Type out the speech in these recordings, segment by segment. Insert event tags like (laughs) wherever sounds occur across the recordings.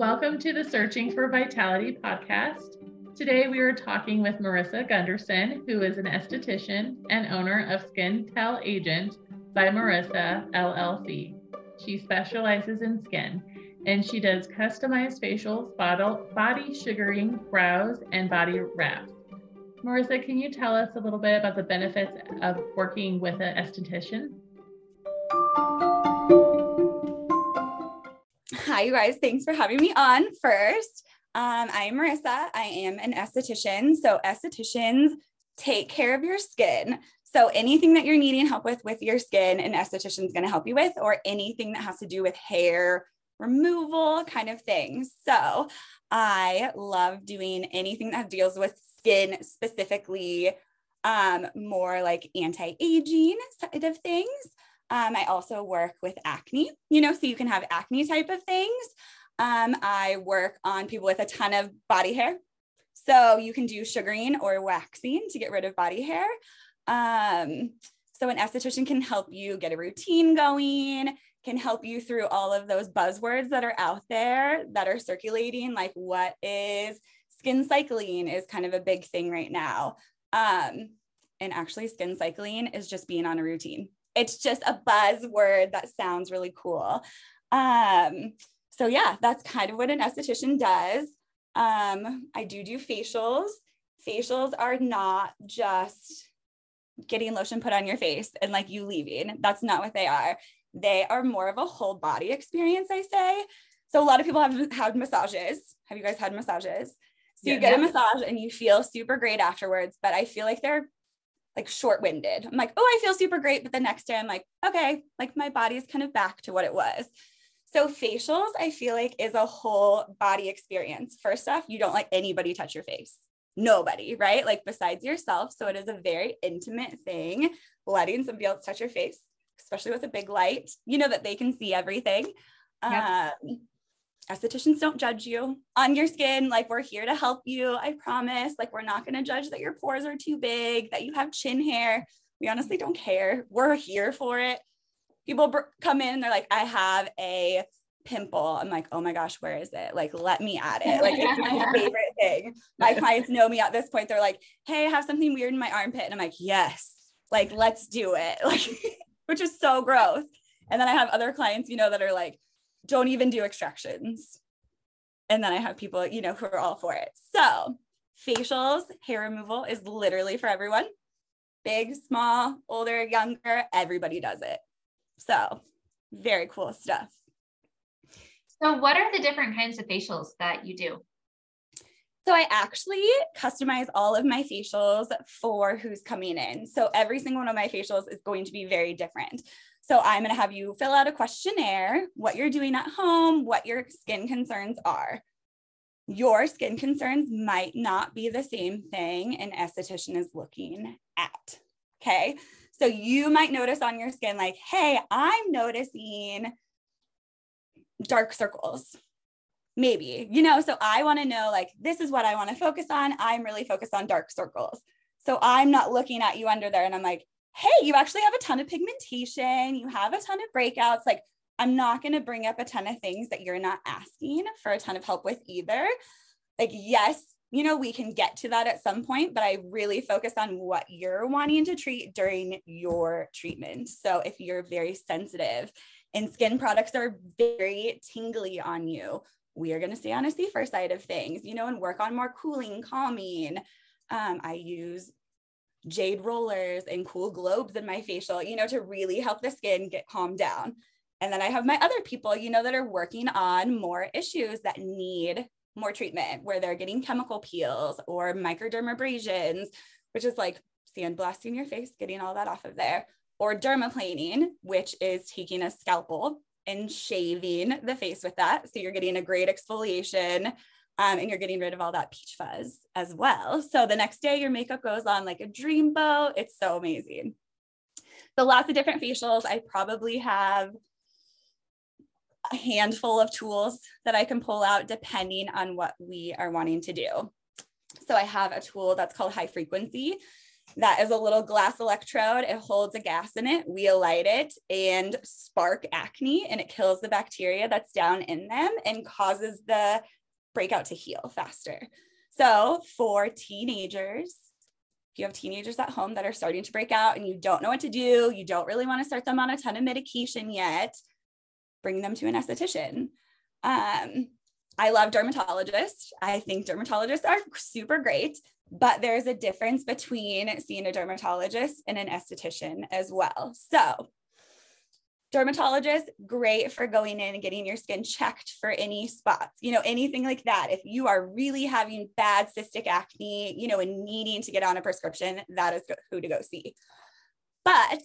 Welcome to the Searching for Vitality podcast. Today we are talking with Marissa Gunderson, who is an esthetician and owner of Skin Tell Agent by Marissa LLC. She specializes in skin and she does customized facials, body sugaring, brows, and body wraps. Marissa, can you tell us a little bit about the benefits of working with an esthetician? Hi, you guys. Thanks for having me on first. Um, I am Marissa. I am an esthetician. So, estheticians take care of your skin. So, anything that you're needing help with with your skin, an esthetician is going to help you with, or anything that has to do with hair removal kind of things. So, I love doing anything that deals with skin specifically, um, more like anti aging side of things. Um, I also work with acne, you know, so you can have acne type of things. Um, I work on people with a ton of body hair. So you can do sugaring or waxing to get rid of body hair. Um, so an esthetician can help you get a routine going, can help you through all of those buzzwords that are out there that are circulating, like what is skin cycling is kind of a big thing right now. Um, and actually, skin cycling is just being on a routine it's just a buzzword that sounds really cool. Um, so yeah, that's kind of what an esthetician does. Um, I do do facials. Facials are not just getting lotion put on your face and like you leaving. That's not what they are. They are more of a whole body experience, I say. So a lot of people have had massages. Have you guys had massages? So yeah, you get yeah. a massage and you feel super great afterwards, but I feel like they're like short winded. I'm like, oh, I feel super great. But the next day I'm like, okay, like my body is kind of back to what it was. So facials, I feel like is a whole body experience. First off, you don't let anybody touch your face. Nobody, right? Like besides yourself. So it is a very intimate thing, letting somebody else touch your face, especially with a big light, you know, that they can see everything. Yep. Um, estheticians don't judge you on your skin. Like, we're here to help you. I promise. Like, we're not going to judge that your pores are too big, that you have chin hair. We honestly don't care. We're here for it. People br- come in, they're like, I have a pimple. I'm like, oh my gosh, where is it? Like, let me at it. Like, it's my (laughs) favorite thing. My clients know me at this point. They're like, hey, I have something weird in my armpit. And I'm like, yes, like, let's do it. (laughs) Like, which is so gross. And then I have other clients, you know, that are like, don't even do extractions. And then I have people, you know, who are all for it. So, facials, hair removal is literally for everyone big, small, older, younger, everybody does it. So, very cool stuff. So, what are the different kinds of facials that you do? So, I actually customize all of my facials for who's coming in. So, every single one of my facials is going to be very different. So I'm going to have you fill out a questionnaire, what you're doing at home, what your skin concerns are. Your skin concerns might not be the same thing an esthetician is looking at. Okay. So you might notice on your skin, like, hey, I'm noticing dark circles. Maybe, you know, so I want to know, like, this is what I want to focus on. I'm really focused on dark circles. So I'm not looking at you under there and I'm like, hey, you actually have a ton of pigmentation, you have a ton of breakouts. Like, I'm not going to bring up a ton of things that you're not asking for a ton of help with either. Like, yes, you know, we can get to that at some point, but I really focus on what you're wanting to treat during your treatment. So, if you're very sensitive and skin products are very tingly on you, we are going to stay on a safer side of things, you know, and work on more cooling, calming. Um, I use jade rollers and cool globes in my facial, you know, to really help the skin get calmed down. And then I have my other people, you know, that are working on more issues that need more treatment, where they're getting chemical peels or microdermabrasions, which is like sandblasting your face, getting all that off of there, or dermaplaning, which is taking a scalpel and shaving the face with that. So you're getting a great exfoliation um, and you're getting rid of all that peach fuzz as well. So the next day, your makeup goes on like a dreamboat. It's so amazing. So lots of different facials. I probably have a handful of tools that I can pull out depending on what we are wanting to do. So I have a tool that's called high frequency. that is a little glass electrode. It holds a gas in it. We alight it and spark acne, and it kills the bacteria that's down in them and causes the breakout to heal faster. So, for teenagers, if you have teenagers at home that are starting to break out and you don't know what to do, you don't really want to start them on a ton of medication yet, bring them to an esthetician. Um, I love dermatologists. I think dermatologists are super great, but there's a difference between seeing a dermatologist and an esthetician as well. So, dermatologist great for going in and getting your skin checked for any spots you know anything like that. If you are really having bad cystic acne you know and needing to get on a prescription that is who to go see. But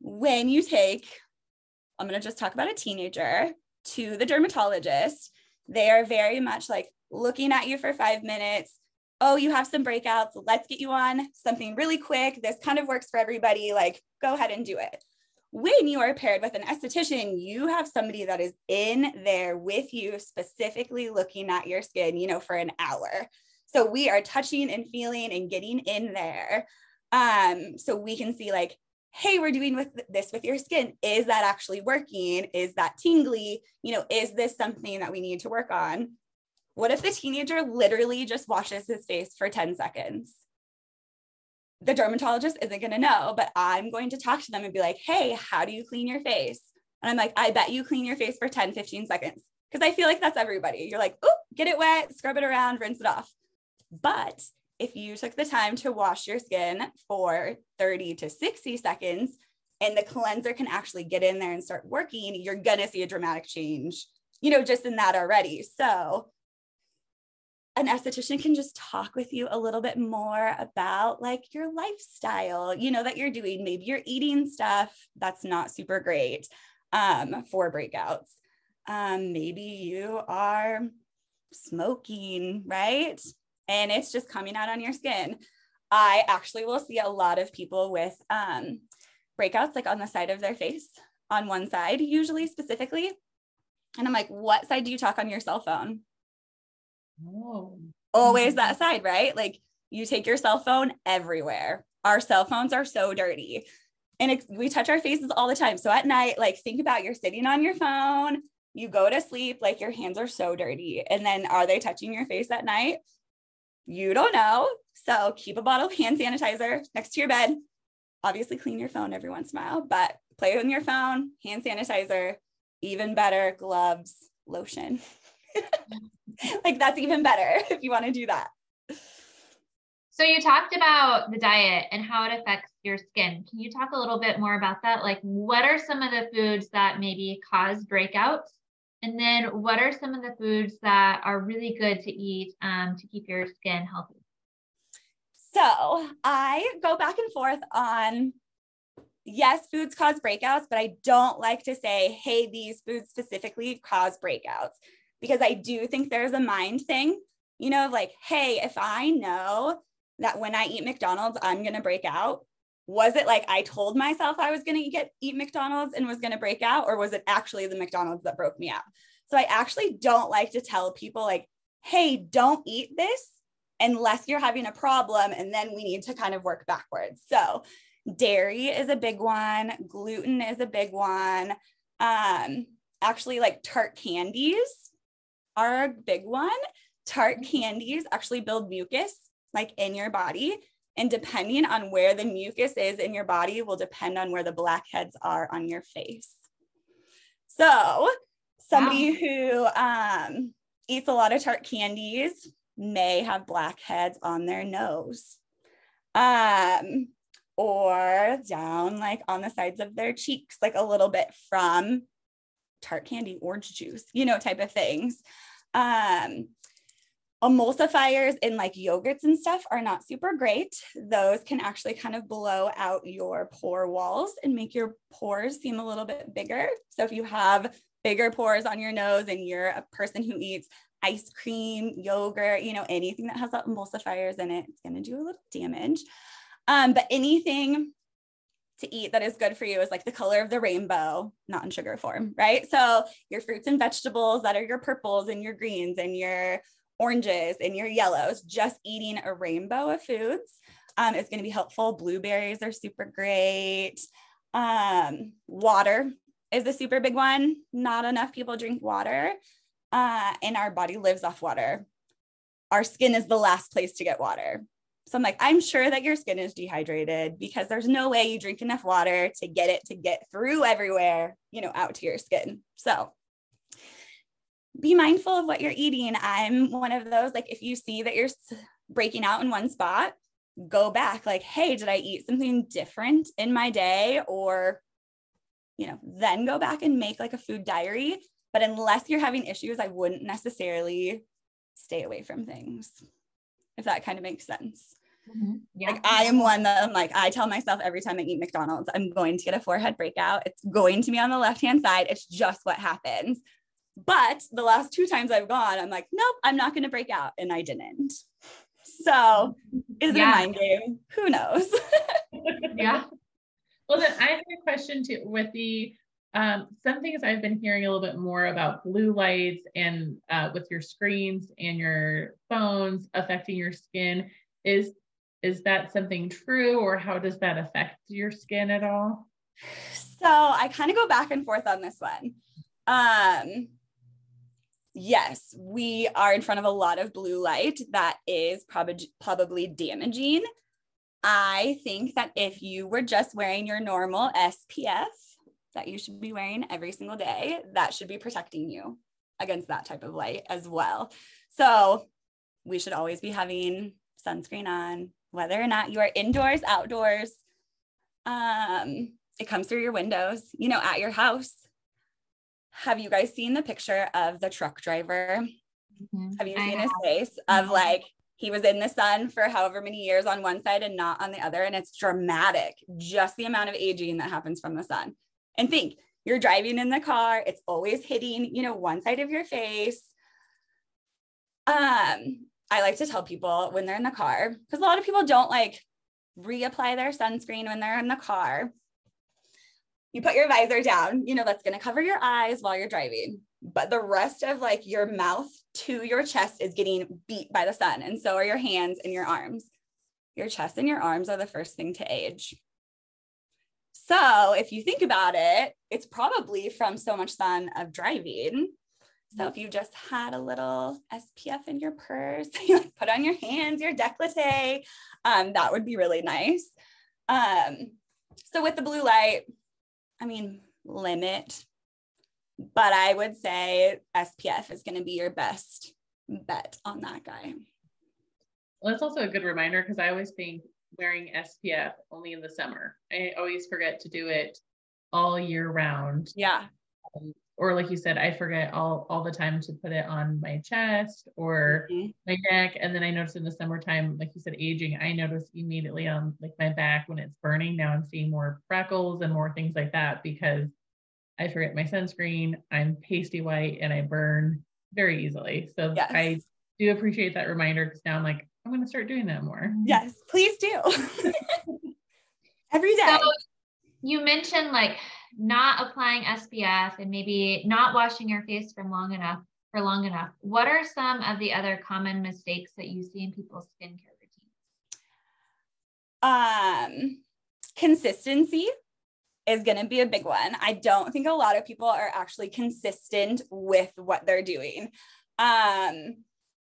when you take i'm going to just talk about a teenager to the dermatologist they are very much like looking at you for five minutes. Oh you have some breakouts. Let's get you on something really quick. This kind of works for everybody. Like go ahead and do it when you are paired with an esthetician, you have somebody that is in there with you, specifically looking at your skin, you know, for an hour. So we are touching and feeling and getting in there. Um, so we can see like, hey, we're doing with this with your skin. Is that actually working? Is that tingly? You know, is this something that we need to work on? What if the teenager literally just washes his face for 10 seconds? The dermatologist isn't going to know, but I'm going to talk to them and be like, hey, how do you clean your face? And I'm like, I bet you clean your face for 10, 15 seconds. Because I feel like that's everybody. You're like, oh, get it wet, scrub it around, rinse it off. But if you took the time to wash your skin for 30 to 60 seconds and the cleanser can actually get in there and start working, you're going to see a dramatic change, you know, just in that already. So an esthetician can just talk with you a little bit more about like your lifestyle, you know, that you're doing. Maybe you're eating stuff that's not super great um, for breakouts. Um, maybe you are smoking, right? And it's just coming out on your skin. I actually will see a lot of people with um, breakouts like on the side of their face, on one side, usually specifically. And I'm like, what side do you talk on your cell phone? Oh. Always that side, right? Like you take your cell phone everywhere. Our cell phones are so dirty. And it, we touch our faces all the time. So at night, like think about you're sitting on your phone, you go to sleep, like your hands are so dirty. And then are they touching your face at night? You don't know. So keep a bottle of hand sanitizer next to your bed. Obviously, clean your phone every once in a while, but play with your phone, hand sanitizer, even better, gloves, lotion. (laughs) (laughs) like that's even better (laughs) if you want to do that. So you talked about the diet and how it affects your skin. Can you talk a little bit more about that? Like what are some of the foods that maybe cause breakouts? And then what are some of the foods that are really good to eat um, to keep your skin healthy? So I go back and forth on yes, foods cause breakouts, but I don't like to say, hey, these foods specifically cause breakouts because I do think there's a mind thing, you know, like, hey, if I know that when I eat McDonald's, I'm going to break out, was it like I told myself I was going to get eat McDonald's and was going to break out or was it actually the McDonald's that broke me out? So I actually don't like to tell people like, "Hey, don't eat this unless you're having a problem and then we need to kind of work backwards." So dairy is a big one, gluten is a big one. Um actually like tart candies are a big one. Tart candies actually build mucus like in your body. And depending on where the mucus is in your body will depend on where the blackheads are on your face. So somebody wow. who um, eats a lot of tart candies may have blackheads on their nose. Um, or down like on the sides of their cheeks, like a little bit from tart candy, orange juice, you know, type of things. Um, emulsifiers in like yogurts and stuff are not super great. Those can actually kind of blow out your pore walls and make your pores seem a little bit bigger. So if you have bigger pores on your nose and you're a person who eats ice cream, yogurt, you know, anything that has emulsifiers in it, it's going to do a little damage. Um, but anything to eat that is good for you is like the color of the rainbow, not in sugar form, right? So your fruits and vegetables that are your purples and your greens and your oranges and your yellows, just eating a rainbow of foods. um, is going to be helpful. Blueberries are super great. Um, water is a super big one. Not enough people drink water, uh, and our body lives off water. Our skin is the last place to get water. So I'm like, I'm sure that your skin is dehydrated because there's no way you drink enough water to get it to get through everywhere, you know, out to your skin. So be mindful of what you're eating. I'm one of those, like, if you see that you're breaking out in one spot, go back, like, hey, did I eat something different in my day? Or, you know, then go back and make like a food diary. But unless you're having issues, I wouldn't necessarily stay away from things, if that kind of makes sense. Mm-hmm. Yeah. Like I am one that I'm like, I tell myself every time I eat McDonald's, I'm going to get a forehead breakout. It's going to be on the left hand side. It's just what happens. But the last two times I've gone, I'm like, nope, I'm not going to break out. And I didn't. So is it yeah. a mind game? Who knows? (laughs) yeah. Well, then I have a question too with the um, some things I've been hearing a little bit more about blue lights and uh, with your screens and your phones affecting your skin. Is is that something true, or how does that affect your skin at all? So I kind of go back and forth on this one. Um, yes, we are in front of a lot of blue light that is probably probably damaging. I think that if you were just wearing your normal SPF that you should be wearing every single day, that should be protecting you against that type of light as well. So we should always be having sunscreen on, whether or not you are indoors, outdoors. Um, it comes through your windows, you know, at your house have you guys seen the picture of the truck driver? Mm-hmm. Have you seen his face of mm-hmm. like he was in the sun for however many years on one side and not on the other? And it's dramatic, just the amount of aging that happens from the sun. And think you're driving in the car, it's always hitting, you know, one side of your face. Um, I like to tell people when they're in the car, because a lot of people don't like reapply their sunscreen when they're in the car you put your visor down, you know, that's going to cover your eyes while you're driving. But the rest of like your mouth to your chest is getting beat by the sun. And so are your hands and your arms. Your chest and your arms are the first thing to age. So if you think about it, it's probably from so much sun of driving. So if you just had a little SPF in your purse, you (laughs) like put on your hands, your décolleté, um, that would be really nice. Um, so with the blue light, I mean, limit, but I would say SPF is going to be your best bet on that guy. Well, that's also a good reminder because I always think wearing SPF only in the summer. I always forget to do it all year round. Yeah. Um, or like you said, I forget all all the time to put it on my chest or mm-hmm. my neck. And then I notice in the summertime, like you said, aging, I notice immediately on like my back when it's burning. Now I'm seeing more freckles and more things like that because I forget my sunscreen. I'm pasty white and I burn very easily. So yes. I do appreciate that reminder because now I'm like, I'm gonna start doing that more. Yes, please do. (laughs) Every day. So you mentioned like not applying SPF and maybe not washing your face for long enough for long enough. What are some of the other common mistakes that you see in people's skincare routines? Um, consistency is going to be a big one. I don't think a lot of people are actually consistent with what they're doing. Um,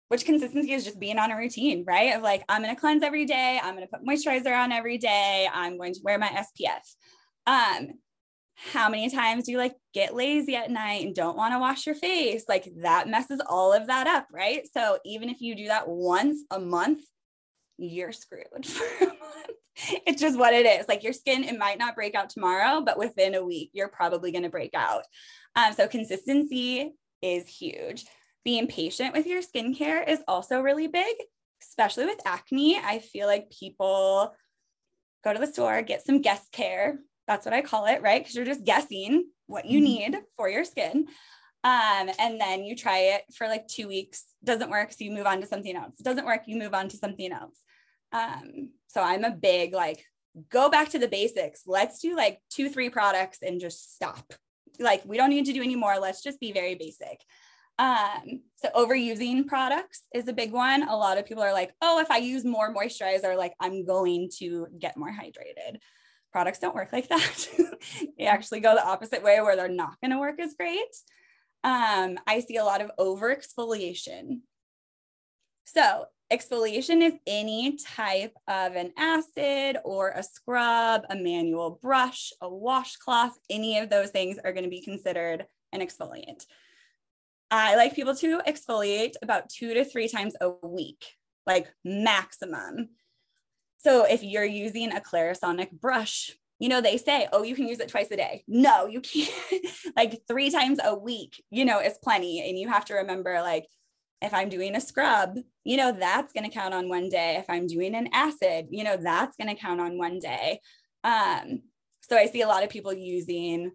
which consistency is just being on a routine, right? Of like, I'm going to cleanse every day. I'm going to put moisturizer on every day. I'm going to wear my SPF. Um, how many times do you like get lazy at night and don't want to wash your face? Like that messes all of that up, right? So even if you do that once a month, you're screwed (laughs) for a month. It's just what it is. Like your skin, it might not break out tomorrow, but within a week, you're probably going to break out. Um, so consistency is huge. Being patient with your skincare is also really big, especially with acne. I feel like people go to the store, get some guest care, that's what I call it, right? Because you're just guessing what you mm-hmm. need for your skin. Um, and then you try it for like two weeks, doesn't work. So you move on to something else. Doesn't work, you move on to something else. Um, so I'm a big like, go back to the basics. Let's do like two, three products and just stop. Like, we don't need to do any more. Let's just be very basic. Um, so overusing products is a big one. A lot of people are like, oh, if I use more moisturizer, like I'm going to get more hydrated. Products don't work like that. (laughs) they actually go the opposite way where they're not going to work as great. Um, I see a lot of over exfoliation. So exfoliation is any type of an acid or a scrub, a manual brush, a washcloth, any of those things are going to be considered an exfoliant. I like people to exfoliate about two to three times a week, like maximum. So if you're using a Clarisonic brush, you know, they say, oh, you can use it twice a day. No, you can't. (laughs) like three times a week, you know, is plenty. And you have to remember, like, if I'm doing a scrub, you know, that's going to count on one day. If I'm doing an acid, you know, that's going to count on one day. Um, so I see a lot of people using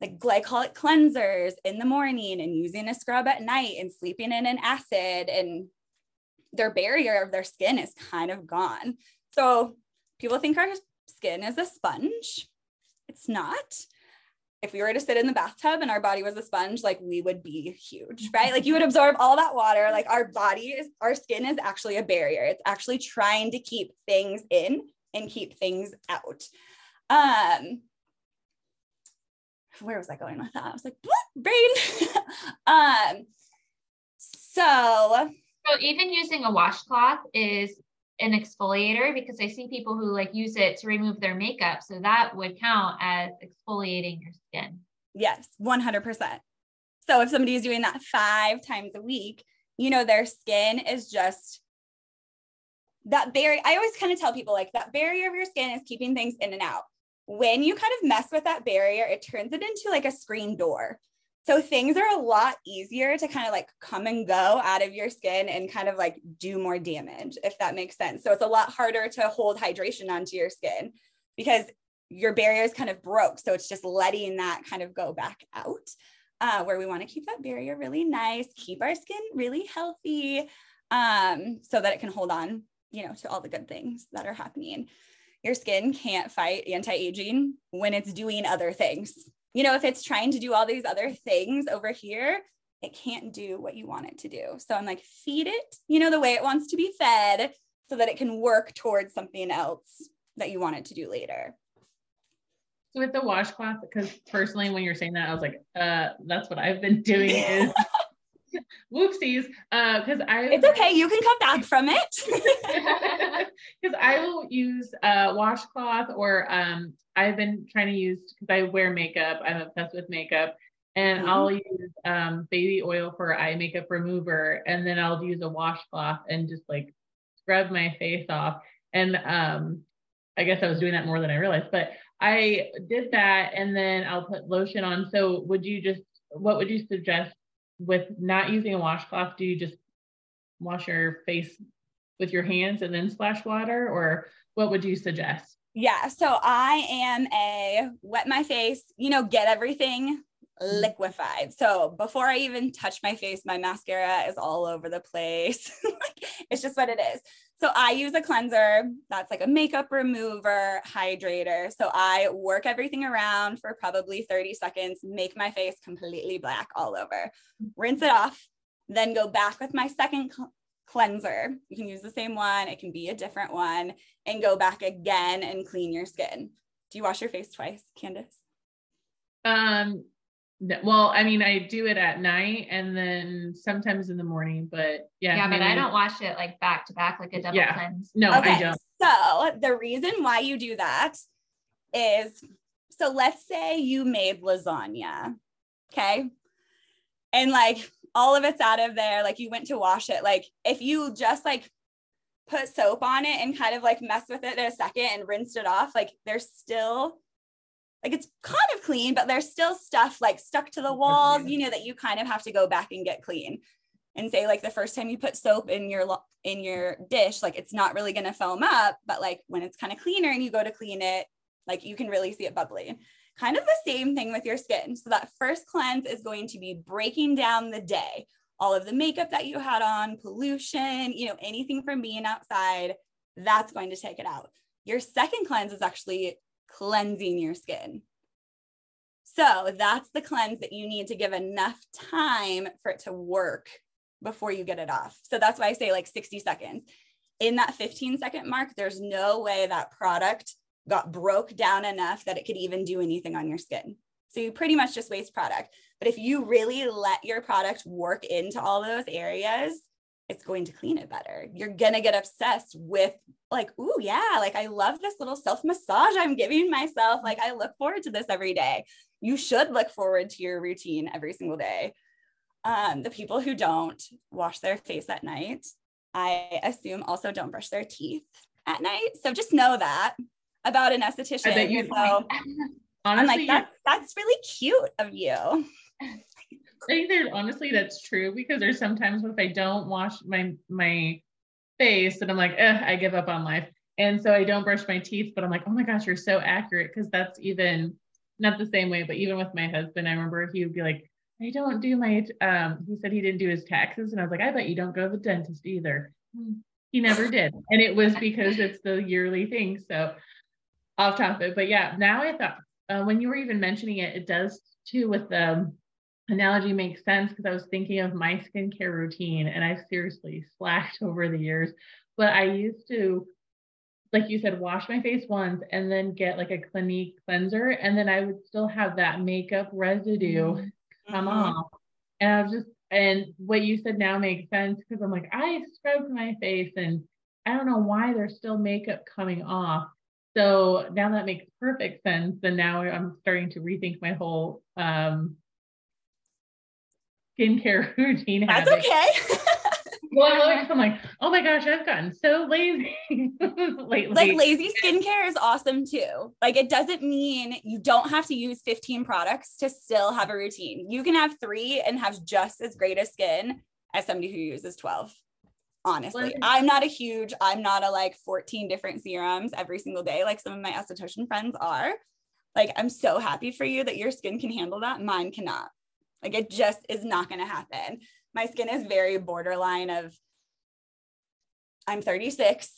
like glycolic cleansers in the morning and using a scrub at night and sleeping in an acid and their barrier of their skin is kind of gone. So people think our skin is a sponge. It's not. If we were to sit in the bathtub and our body was a sponge, like we would be huge, right? Like you would absorb all that water. Like our body is, our skin is actually a barrier. It's actually trying to keep things in and keep things out. Um, where was I going with that? I was like, brain. (laughs) um, so so even using a washcloth is an exfoliator because I see people who like use it to remove their makeup. So that would count as exfoliating your skin. Yes, 100%. So if somebody is doing that five times a week, you know, their skin is just that barrier. I always kind of tell people like that barrier of your skin is keeping things in and out when you kind of mess with that barrier, it turns it into like a screen door. So things are a lot easier to kind of like come and go out of your skin and kind of like do more damage, if that makes sense. So it's a lot harder to hold hydration onto your skin because your barrier is kind of broke. So it's just letting that kind of go back out. Uh, where we want to keep that barrier really nice, keep our skin really healthy, um, so that it can hold on, you know, to all the good things that are happening your skin can't fight anti aging when it's doing other things. You know, if it's trying to do all these other things over here, it can't do what you want it to do. So I'm like, feed it, you know, the way it wants to be fed so that it can work towards something else that you want it to do later. So with the washcloth, because personally, when you're saying that, I was like, uh, that's what I've been doing is (laughs) whoopsies because uh, i it's okay you can come back from it (laughs) because i will use a washcloth or um i've been trying to use because i wear makeup i'm obsessed with makeup and mm-hmm. i'll use um, baby oil for eye makeup remover and then i'll use a washcloth and just like scrub my face off and um i guess i was doing that more than i realized but i did that and then i'll put lotion on so would you just what would you suggest with not using a washcloth, do you just wash your face with your hands and then splash water, or what would you suggest? Yeah, so I am a wet my face, you know, get everything liquefied. So before I even touch my face, my mascara is all over the place. (laughs) it's just what it is. So I use a cleanser that's like a makeup remover, hydrator. So I work everything around for probably 30 seconds, make my face completely black all over, rinse it off, then go back with my second cleanser. You can use the same one, it can be a different one, and go back again and clean your skin. Do you wash your face twice, Candace? Um, well, I mean, I do it at night and then sometimes in the morning, but yeah. Yeah, but I don't wash it like back to back like a double yeah. cleanse. No, okay. I don't. So the reason why you do that is so let's say you made lasagna. Okay. And like all of it's out of there, like you went to wash it. Like if you just like put soap on it and kind of like mess with it in a second and rinsed it off, like there's still like it's kind of clean, but there's still stuff like stuck to the walls, you know, that you kind of have to go back and get clean. And say like the first time you put soap in your in your dish, like it's not really gonna foam up, but like when it's kind of cleaner and you go to clean it, like you can really see it bubbling. Kind of the same thing with your skin. So that first cleanse is going to be breaking down the day, all of the makeup that you had on, pollution, you know, anything from being outside, that's going to take it out. Your second cleanse is actually cleansing your skin. So that's the cleanse that you need to give enough time for it to work before you get it off. So that's why I say like 60 seconds. In that 15 second mark, there's no way that product got broke down enough that it could even do anything on your skin. So you pretty much just waste product. But if you really let your product work into all those areas, it's going to clean it better. You're going to get obsessed with, like, ooh, yeah, like I love this little self massage I'm giving myself. Like, I look forward to this every day. You should look forward to your routine every single day. Um, the people who don't wash their face at night, I assume also don't brush their teeth at night. So just know that about an esthetician. I bet (laughs) you so, honestly, I'm like, that, that's really cute of you. I think there's honestly that's true because there's sometimes if I don't wash my my face and I'm like, I give up on life. And so I don't brush my teeth, but I'm like, oh my gosh, you're so accurate because that's even not the same way, but even with my husband, I remember he would be like, I don't do my um he said he didn't do his taxes and I was like, I bet you don't go to the dentist either. He never did. And it was because it's the yearly thing. So off topic, but yeah, now I thought uh, when you were even mentioning it, it does too with the analogy makes sense because I was thinking of my skincare routine and I've seriously slacked (laughs) over the years. But I used to, like you said, wash my face once and then get like a Clinique cleanser. And then I would still have that makeup residue mm-hmm. come mm-hmm. off. And I was just, and what you said now makes sense because I'm like, I scrubbed my face and I don't know why there's still makeup coming off. So now that makes perfect sense. And now I'm starting to rethink my whole um, skincare (laughs) routine. That's habits. okay. (laughs) well, I'm like, oh my gosh, I've gotten so lazy (laughs) lately. Like lazy skincare is awesome too. Like it doesn't mean you don't have to use 15 products to still have a routine. You can have three and have just as great a skin as somebody who uses 12. Honestly, I'm not a huge, I'm not a like 14 different serums every single day, like some of my esthetician friends are. Like, I'm so happy for you that your skin can handle that. Mine cannot. Like it just is not going to happen. My skin is very borderline of I'm 36,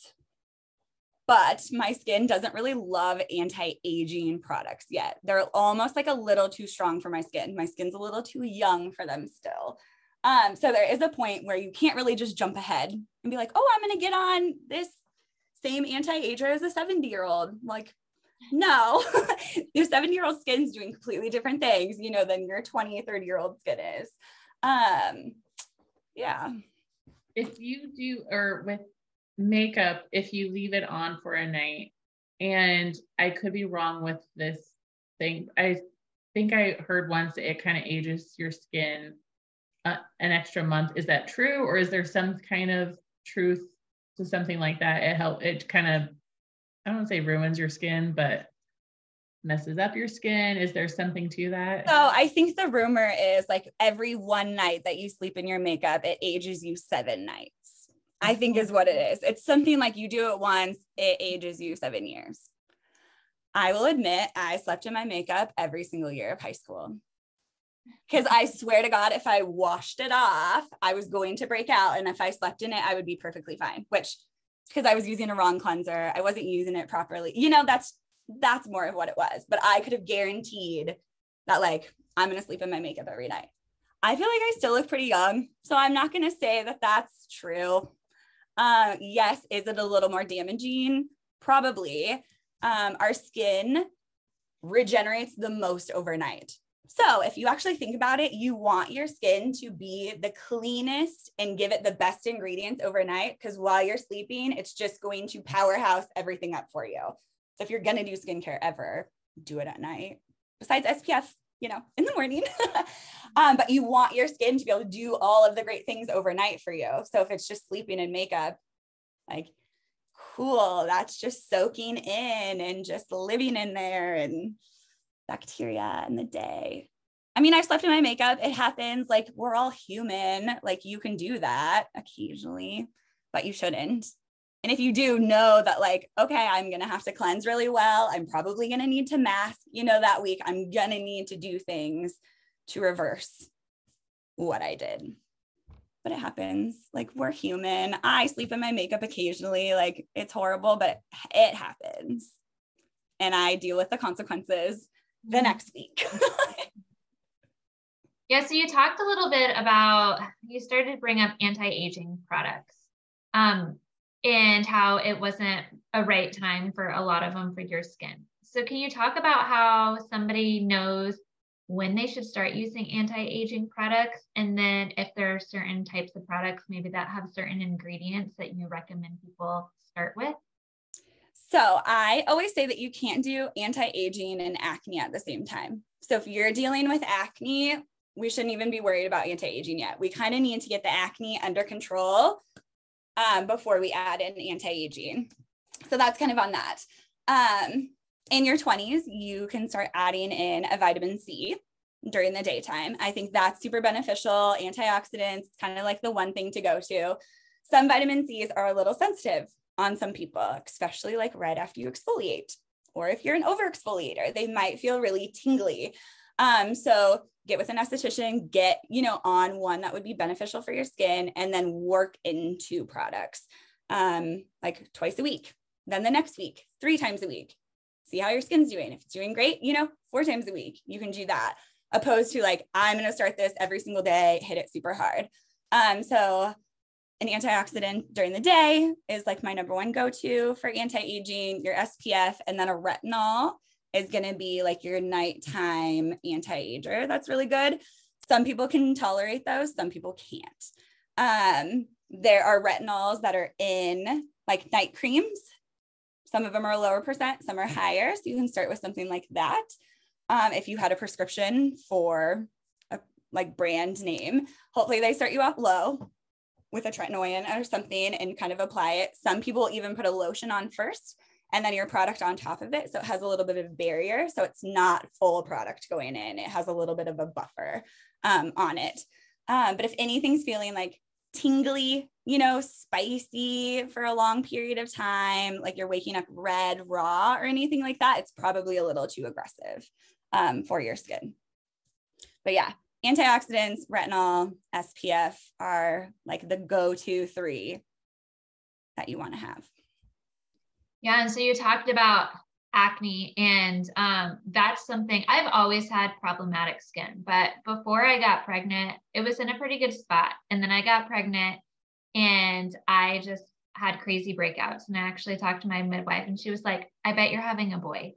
but my skin doesn't really love anti-aging products yet. They're almost like a little too strong for my skin. My skin's a little too young for them still. Um, so there is a point where you can't really just jump ahead and be like, oh, I'm gonna get on this same anti-ager as a 70 year old. Like, no, (laughs) your 70 year old skin's doing completely different things, you know, than your 20, 30 year old skin is. Um, yeah. If you do, or with makeup, if you leave it on for a night, and I could be wrong with this thing, I think I heard once it kind of ages your skin an extra month. Is that true, or is there some kind of truth to something like that? It help it kind of I don't say ruins your skin, but messes up your skin? Is there something to that? So I think the rumor is like every one night that you sleep in your makeup, it ages you seven nights. I think is what it is. It's something like you do it once, it ages you seven years. I will admit, I slept in my makeup every single year of high school. Because I swear to God, if I washed it off, I was going to break out. And if I slept in it, I would be perfectly fine, which because I was using a wrong cleanser. I wasn't using it properly. You know, that's that's more of what it was. But I could have guaranteed that like I'm to sleep in my makeup every night. I feel like I still look pretty young, so I'm not to say that that's true. Uh, yes, is it a little more damaging? Probably. Um, our skin regenerates the most overnight. So, if you actually think about it, you want your skin to be the cleanest and give it the best ingredients overnight because while you're sleeping, it's just going to powerhouse everything up for you. So, if you're going to do skincare ever, do it at night. Besides SPF, you know, in the morning. (laughs) um, but you want your skin to be able to do all of the great things overnight for you. So, if it's just sleeping and makeup, like, cool, that's just soaking in and just living in there and bacteria in the day. I mean, I've slept in my makeup. It happens. Like, we're all human. Like, you can do that occasionally, but you shouldn't. And if you do, know that, like, okay, I'm going to have to cleanse really well. I'm probably going to need to mask, you know, that week. I'm going to need to do things to reverse what I did. But it happens. Like, we're human. I sleep in my makeup occasionally. Like, it's horrible, but it happens. And I deal with the consequences the next week. (laughs) yeah, so you talked a little bit about you started to bring up anti-aging products. Um, and how it wasn't a right time for a lot of them for your skin. So, can you talk about how somebody knows when they should start using anti-aging products and then if there are certain types of products maybe that have certain ingredients that you recommend people start with so i always say that you can't do anti-aging and acne at the same time so if you're dealing with acne we shouldn't even be worried about anti-aging yet we kind of need to get the acne under control um, before we add in anti-aging so that's kind of on that um, in your 20s, you can start adding in a vitamin C during the daytime. I think that's super beneficial. Antioxidants, kind of like the one thing to go to. Some vitamin C's are a little sensitive on some people, especially like right after you exfoliate, or if you're an over exfoliator, they might feel really tingly. Um, so get with an esthetician, get, you know, on one that would be beneficial for your skin, and then work into products um, like twice a week, then the next week, three times a week see how your skin's doing. If it's doing great, you know, four times a week, you can do that. Opposed to like, I'm going to start this every single day, hit it super hard. Um, so an antioxidant during the day is like my number one go-to for anti-aging, your SPF, and then a retinol is going to be like your nighttime anti-ager. That's really good. Some people can tolerate those, some people can't. Um, there are retinols that are in like night creams some of them are lower percent, some are higher. So you can start with something like that. Um, if you had a prescription for a like brand name, hopefully they start you off low with a tretinoin or something and kind of apply it. Some people even put a lotion on first and then your product on top of it. So it has a little bit of a barrier. So it's not full product going in. It has a little bit of a buffer um, on it. Um, but if anything's feeling like tingly, you know, spicy for a long period of time, like you're waking up red, raw, or anything like that, it's probably a little too aggressive um, for your skin. But yeah, antioxidants, retinol, SPF are like the go to three that you want to have. Yeah. And so you talked about acne and um, that's something i've always had problematic skin but before i got pregnant it was in a pretty good spot and then i got pregnant and i just had crazy breakouts and i actually talked to my midwife and she was like i bet you're having a boy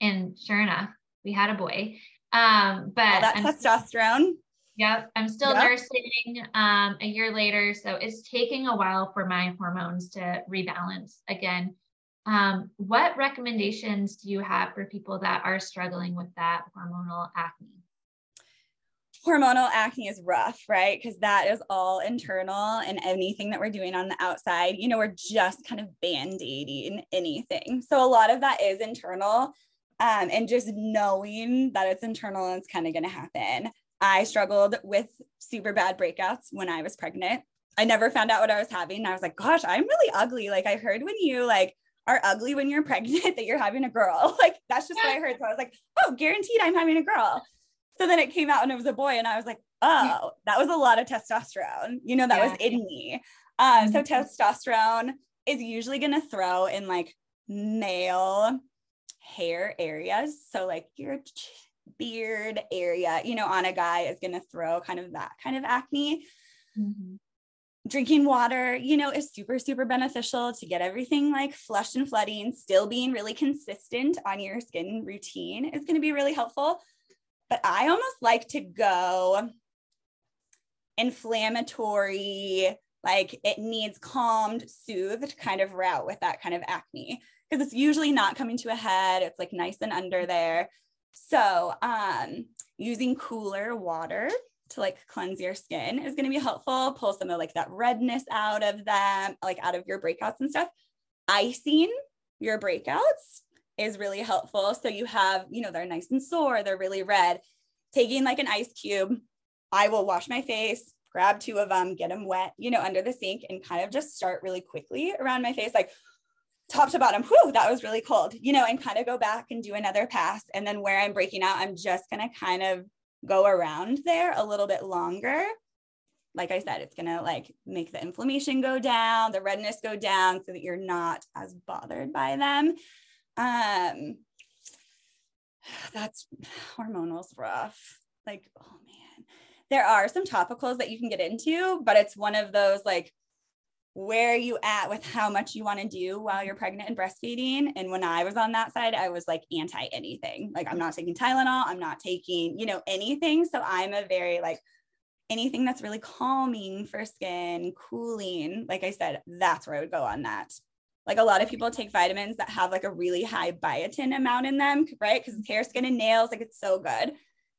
and sure enough we had a boy um but All that I'm, testosterone yep i'm still yep. nursing um a year later so it's taking a while for my hormones to rebalance again um, what recommendations do you have for people that are struggling with that hormonal acne? Hormonal acne is rough, right? Because that is all internal, and anything that we're doing on the outside, you know, we're just kind of band aiding anything. So a lot of that is internal. Um, and just knowing that it's internal and it's kind of going to happen. I struggled with super bad breakouts when I was pregnant. I never found out what I was having. I was like, gosh, I'm really ugly. Like I heard when you like are ugly when you're (laughs) pregnant that you're having a girl. (laughs) Like that's just what I heard. So I was like, oh, guaranteed I'm having a girl. So then it came out and it was a boy, and I was like, oh, that was a lot of testosterone. You know, that yeah. was in me. Um, so mm-hmm. testosterone is usually gonna throw in like male hair areas. So like your beard area, you know, on a guy is gonna throw kind of that kind of acne. Mm-hmm drinking water, you know, is super, super beneficial to get everything like flushed and flooding. Still being really consistent on your skin routine is going to be really helpful. But I almost like to go inflammatory, like it needs calmed, soothed kind of route with that kind of acne because it's usually not coming to a head. It's like nice and under there. So, um, using cooler water to like cleanse your skin is going to be helpful. Pull some of like that redness out of them, like out of your breakouts and stuff. Icing your breakouts is really helpful. So you have, you know, they're nice and sore, they're really red. Taking like an ice cube, I will wash my face, grab two of them, get them wet, you know, under the sink and kind of just start really quickly around my face, like top to bottom. Whew, that was really cold, you know, and kind of go back and do another pass. And then where I'm breaking out, I'm just going to kind of go around there a little bit longer like I said, it's gonna like make the inflammation go down, the redness go down so that you're not as bothered by them. Um, (sighs) that's (sighs) hormonal's rough. Like, oh man. There are some topicals that you can get into, but it's one of those like where are you at with how much you want to do while you're pregnant and breastfeeding? And when I was on that side, I was like anti anything. Like I'm not taking Tylenol, I'm not taking, you know, anything. So I'm a very like anything that's really calming for skin, cooling. Like I said, that's where I would go on that. Like a lot of people take vitamins that have like a really high biotin amount in them, right? Because hair, skin, and nails, like it's so good.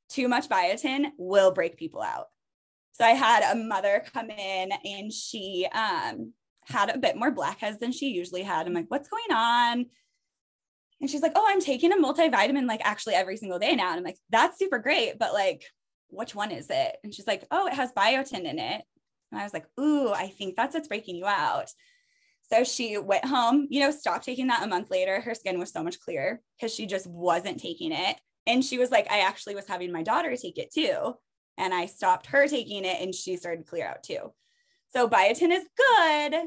Too much biotin will break people out. So I had a mother come in and she um, had a bit more blackheads than she usually had. I'm like, what's going on? And she's like, oh, I'm taking a multivitamin like actually every single day now. And I'm like, that's super great. But like, which one is it? And she's like, oh, it has biotin in it. And I was like, ooh, I think that's what's breaking you out. So she went home, you know, stopped taking that a month later. Her skin was so much clearer because she just wasn't taking it. And she was like, I actually was having my daughter take it too. And I stopped her taking it and she started to clear out too. So biotin is good,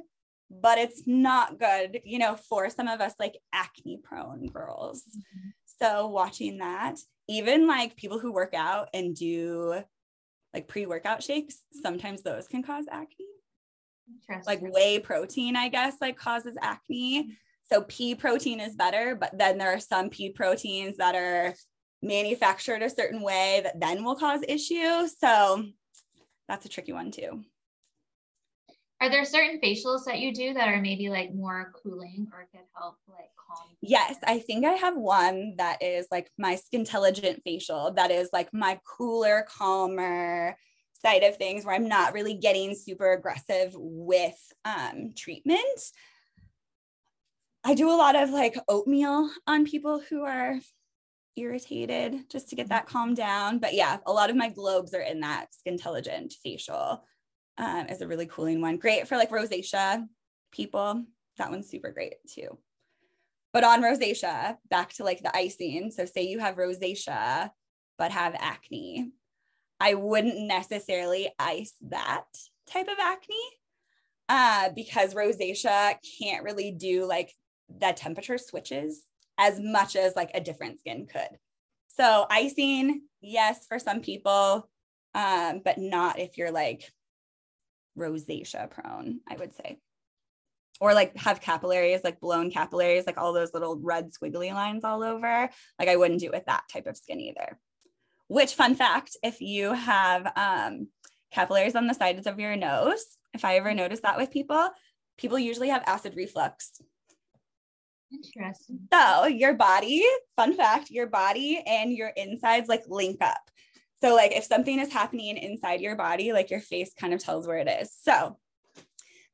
but it's not good, you know, for some of us like acne prone girls. Mm-hmm. So watching that, even like people who work out and do like pre-workout shakes, sometimes those can cause acne. Like whey protein, I guess, like causes acne. So pea protein is better, but then there are some pea proteins that are manufactured a certain way that then will cause issues. So that's a tricky one too. Are there certain facials that you do that are maybe like more cooling or could help like calm? Yes, I think I have one that is like my skin intelligent facial that is like my cooler, calmer side of things where I'm not really getting super aggressive with um, treatment. I do a lot of like oatmeal on people who are irritated just to get that calmed down. But yeah, a lot of my globes are in that Skin Intelligent facial um, is a really cooling one. Great for like rosacea people. That one's super great too. But on rosacea, back to like the icing. So say you have rosacea, but have acne. I wouldn't necessarily ice that type of acne uh, because rosacea can't really do like the temperature switches as much as like a different skin could. So icing, yes, for some people, um, but not if you're like rosacea prone, I would say. Or like have capillaries, like blown capillaries, like all those little red squiggly lines all over. Like I wouldn't do with that type of skin either. Which, fun fact, if you have um, capillaries on the sides of your nose, if I ever notice that with people, people usually have acid reflux. Interesting. So your body, fun fact, your body and your insides like link up. So, like, if something is happening inside your body, like your face kind of tells where it is. So,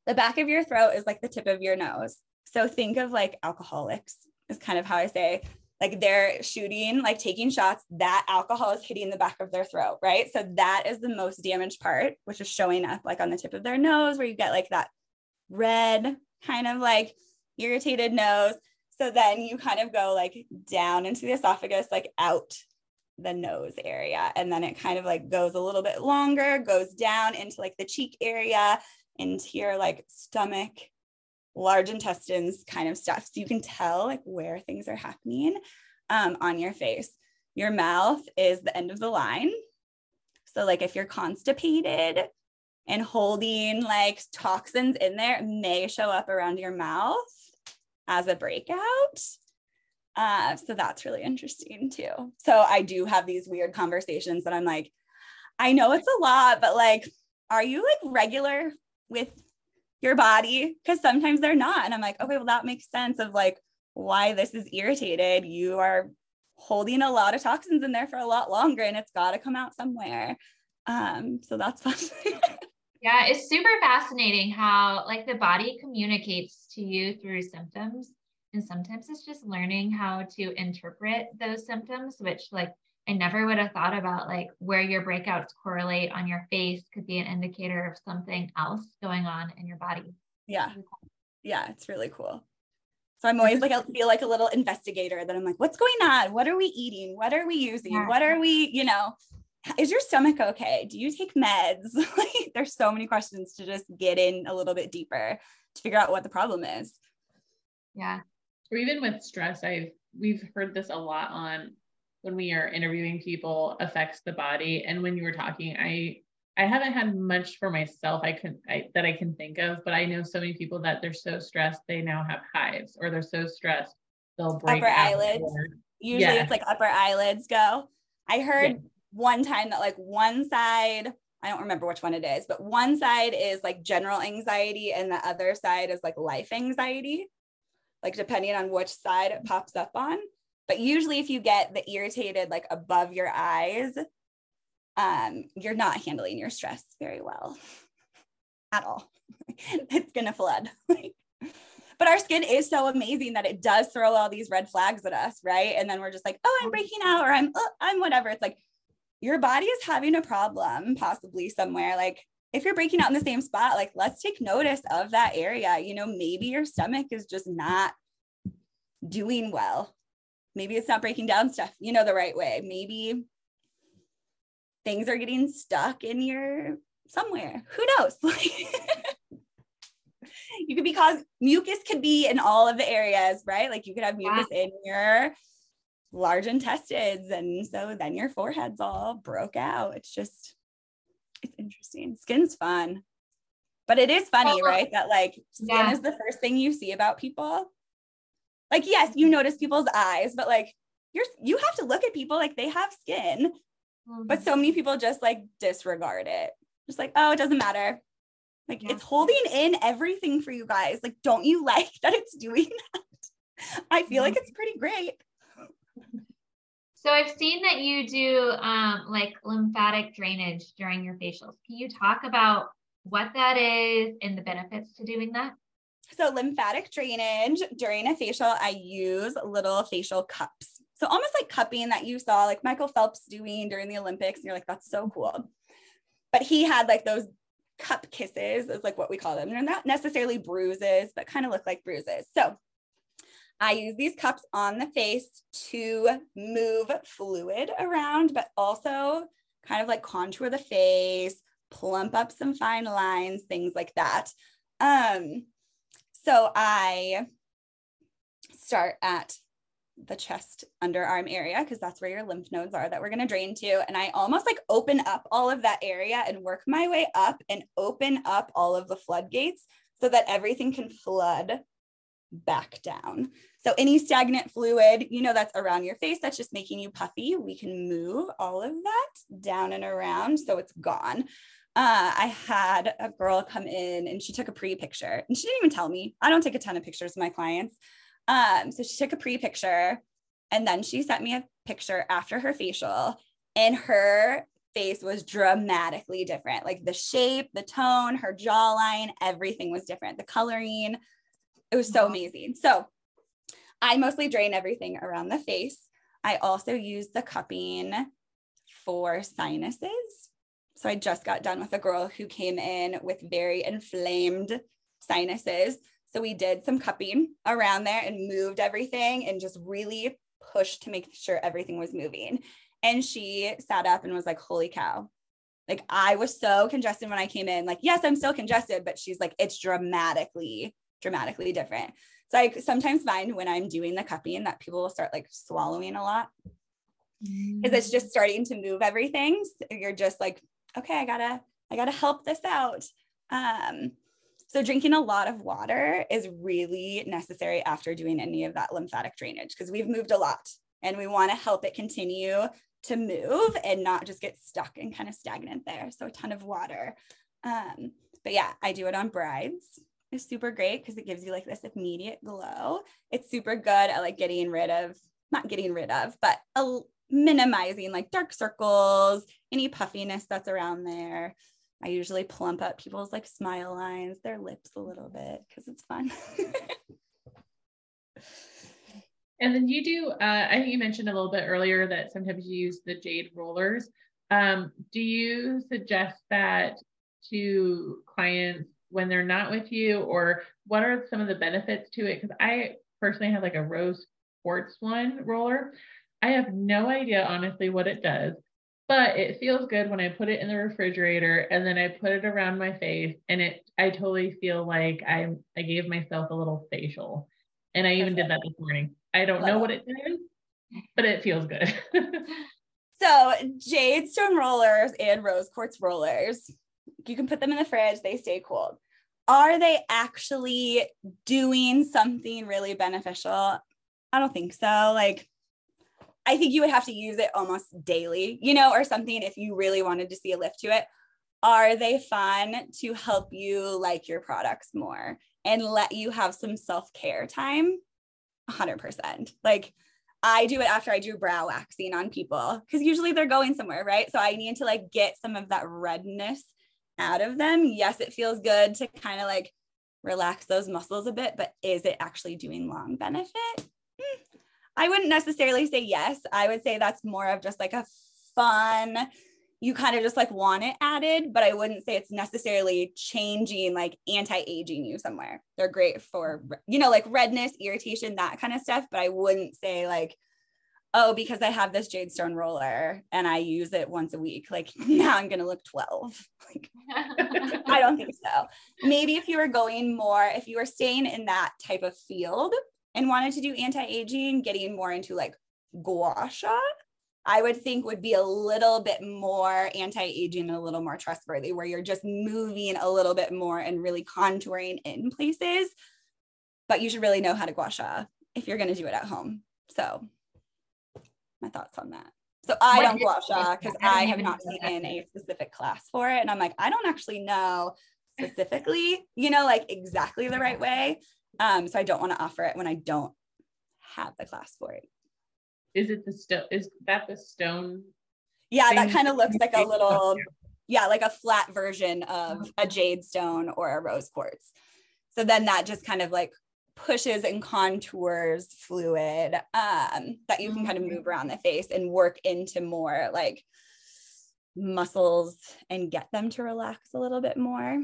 the back of your throat is like the tip of your nose. So, think of like alcoholics, is kind of how I say, like, they're shooting, like taking shots, that alcohol is hitting the back of their throat, right? So, that is the most damaged part, which is showing up like on the tip of their nose, where you get like that red kind of like irritated nose. So, then you kind of go like down into the esophagus, like out the nose area. And then it kind of like goes a little bit longer, goes down into like the cheek area, into your like stomach, large intestines kind of stuff. So you can tell like where things are happening um, on your face. Your mouth is the end of the line. So, like if you're constipated and holding like toxins in there, may show up around your mouth as a breakout. Uh, so that's really interesting too. So I do have these weird conversations that I'm like, I know it's a lot, but like, are you like regular with your body? Because sometimes they're not. And I'm like, okay, well, that makes sense of like why this is irritated. You are holding a lot of toxins in there for a lot longer and it's got to come out somewhere. Um, so that's (laughs) fun. Yeah, it's super fascinating how like the body communicates to you through symptoms and sometimes it's just learning how to interpret those symptoms, which like I never would have thought about like where your breakouts correlate on your face could be an indicator of something else going on in your body. Yeah. Yeah, it's really cool. So I'm always like I feel like a little investigator that I'm like, what's going on? What are we eating? What are we using? Yeah. What are we, you know, is your stomach okay? Do you take meds? (laughs) like there's so many questions to just get in a little bit deeper to figure out what the problem is. Yeah or even with stress i've we've heard this a lot on when we are interviewing people affects the body. And when you were talking, I I haven't had much for myself I can I, that I can think of, but I know so many people that they're so stressed they now have hives, or they're so stressed they'll break upper eyelids. Usually yeah. it's like upper eyelids go. I heard yeah. One time that like one side, I don't remember which one it is, but one side is like general anxiety and the other side is like life anxiety, like depending on which side it pops up on. But usually if you get the irritated like above your eyes, um, you're not handling your stress very well (laughs) at all. (laughs) it's gonna flood. (laughs) but our skin is so amazing that it does throw all these red flags at us, right? And then we're just like, oh, I'm breaking out, or I'm, oh, I'm whatever. It's like your body is having a problem, possibly somewhere. Like if you're breaking out in the same spot, like let's take notice of that area. You know, maybe your stomach is just not doing well. Maybe it's not breaking down stuff, you know, the right way. Maybe things are getting stuck in your somewhere. Who knows? (laughs) you could be caused mucus could be in all of the areas, right? Like you could have mucus yeah. in your large intestines. And so then your forehead's all broke out. It's just it's interesting. Skin's fun. But it is funny, oh, right? That like skin yeah. is the first thing you see about people. Like, yes, you notice people's eyes, but like you're you have to look at people like they have skin but so mm-hmm. many people just like disregard it. Just like, oh, it doesn't matter. Like yeah. it's holding in everything for you guys. Like, don't you (laughs) like that it's doing that? I feel like mm-hmm. it's pretty great. So I've seen that you do um, like lymphatic drainage during your facials. Can you talk about what that is and the benefits to doing that? So lymphatic drainage during a facial, I use little facial cups. So almost like cupping that you saw like Michael Phelps doing during the Olympics. And you're like, that's so cool. But he had like those cup kisses is like what we call them. They're not necessarily bruises, but kind of look like bruises. So I use these cups on the face to move fluid around, but also kind of like contour the face, plump up some fine lines, things like that. Um, so I start at the chest underarm area because that's where your lymph nodes are that we're going to drain to and i almost like open up all of that area and work my way up and open up all of the floodgates so that everything can flood back down so any stagnant fluid you know that's around your face that's just making you puffy we can move all of that down and around so it's gone uh, I had a girl come in and she took a pre picture and she didn't even tell me. I don't take a ton of pictures of my clients. Um, so she took a pre picture and then she sent me a picture after her facial, and her face was dramatically different. Like the shape, the tone, her jawline, everything was different. The coloring, it was so amazing. So I mostly drain everything around the face. I also use the cupping for sinuses. So I just got done with a girl who came in with very inflamed sinuses. So we did some cupping around there and moved everything and just really pushed to make sure everything was moving. And she sat up and was like, holy cow. Like I was so congested when I came in. Like, yes, I'm still congested, but she's like, it's dramatically, dramatically different. So I sometimes find when I'm doing the cupping that people will start like swallowing a lot because it's just starting to move everything. So you're just like, okay, I gotta, I gotta help this out. Um, so, drinking a lot of water is really necessary after doing any of that lymphatic drainage because we've moved a lot and we want to help it continue to move and not just get stuck and kind of stagnant there. So, a ton of water. Um, but yeah, I do it on brides. It's super great because it gives you like this immediate glow. It's super good at like getting rid of, not getting rid of, but a, minimizing like dark circles, any puffiness that's around there. I usually plump up people's like smile lines, their lips a little bit because it's fun. (laughs) and then you do, uh, I think you mentioned a little bit earlier that sometimes you use the jade rollers. Um, do you suggest that to clients when they're not with you, or what are some of the benefits to it? Because I personally have like a rose quartz one roller. I have no idea, honestly, what it does but it feels good when I put it in the refrigerator and then I put it around my face and it I totally feel like I I gave myself a little facial. And I even did that this morning. I don't know what it is, but it feels good. (laughs) so jade stone rollers and rose quartz rollers, you can put them in the fridge, they stay cold. Are they actually doing something really beneficial? I don't think so. Like, I think you would have to use it almost daily, you know, or something if you really wanted to see a lift to it. Are they fun to help you like your products more and let you have some self care time? 100%. Like, I do it after I do brow waxing on people because usually they're going somewhere, right? So I need to like get some of that redness out of them. Yes, it feels good to kind of like relax those muscles a bit, but is it actually doing long benefit? Hmm. I wouldn't necessarily say yes. I would say that's more of just like a fun, you kind of just like want it added, but I wouldn't say it's necessarily changing, like anti aging you somewhere. They're great for, you know, like redness, irritation, that kind of stuff. But I wouldn't say like, oh, because I have this jade stone roller and I use it once a week, like (laughs) now I'm going to look 12. (laughs) Like, (laughs) I don't think so. Maybe if you were going more, if you were staying in that type of field and wanted to do anti aging, getting more into like gua sha, I would think would be a little bit more anti-aging and a little more trustworthy, where you're just moving a little bit more and really contouring in places. But you should really know how to gua sha if you're going to do it at home. So my thoughts on that. So I what don't gua sha because I, I have not taken a specific class for it. And I'm like, I don't actually know specifically, you know, like exactly the right way. Um, so I don't want to offer it when I don't have the class for it is it the stone is that the stone yeah that kind of looks like a little yeah like a flat version of a jade stone or a rose quartz so then that just kind of like pushes and contours fluid um, that you can kind of move mm-hmm. around the face and work into more like muscles and get them to relax a little bit more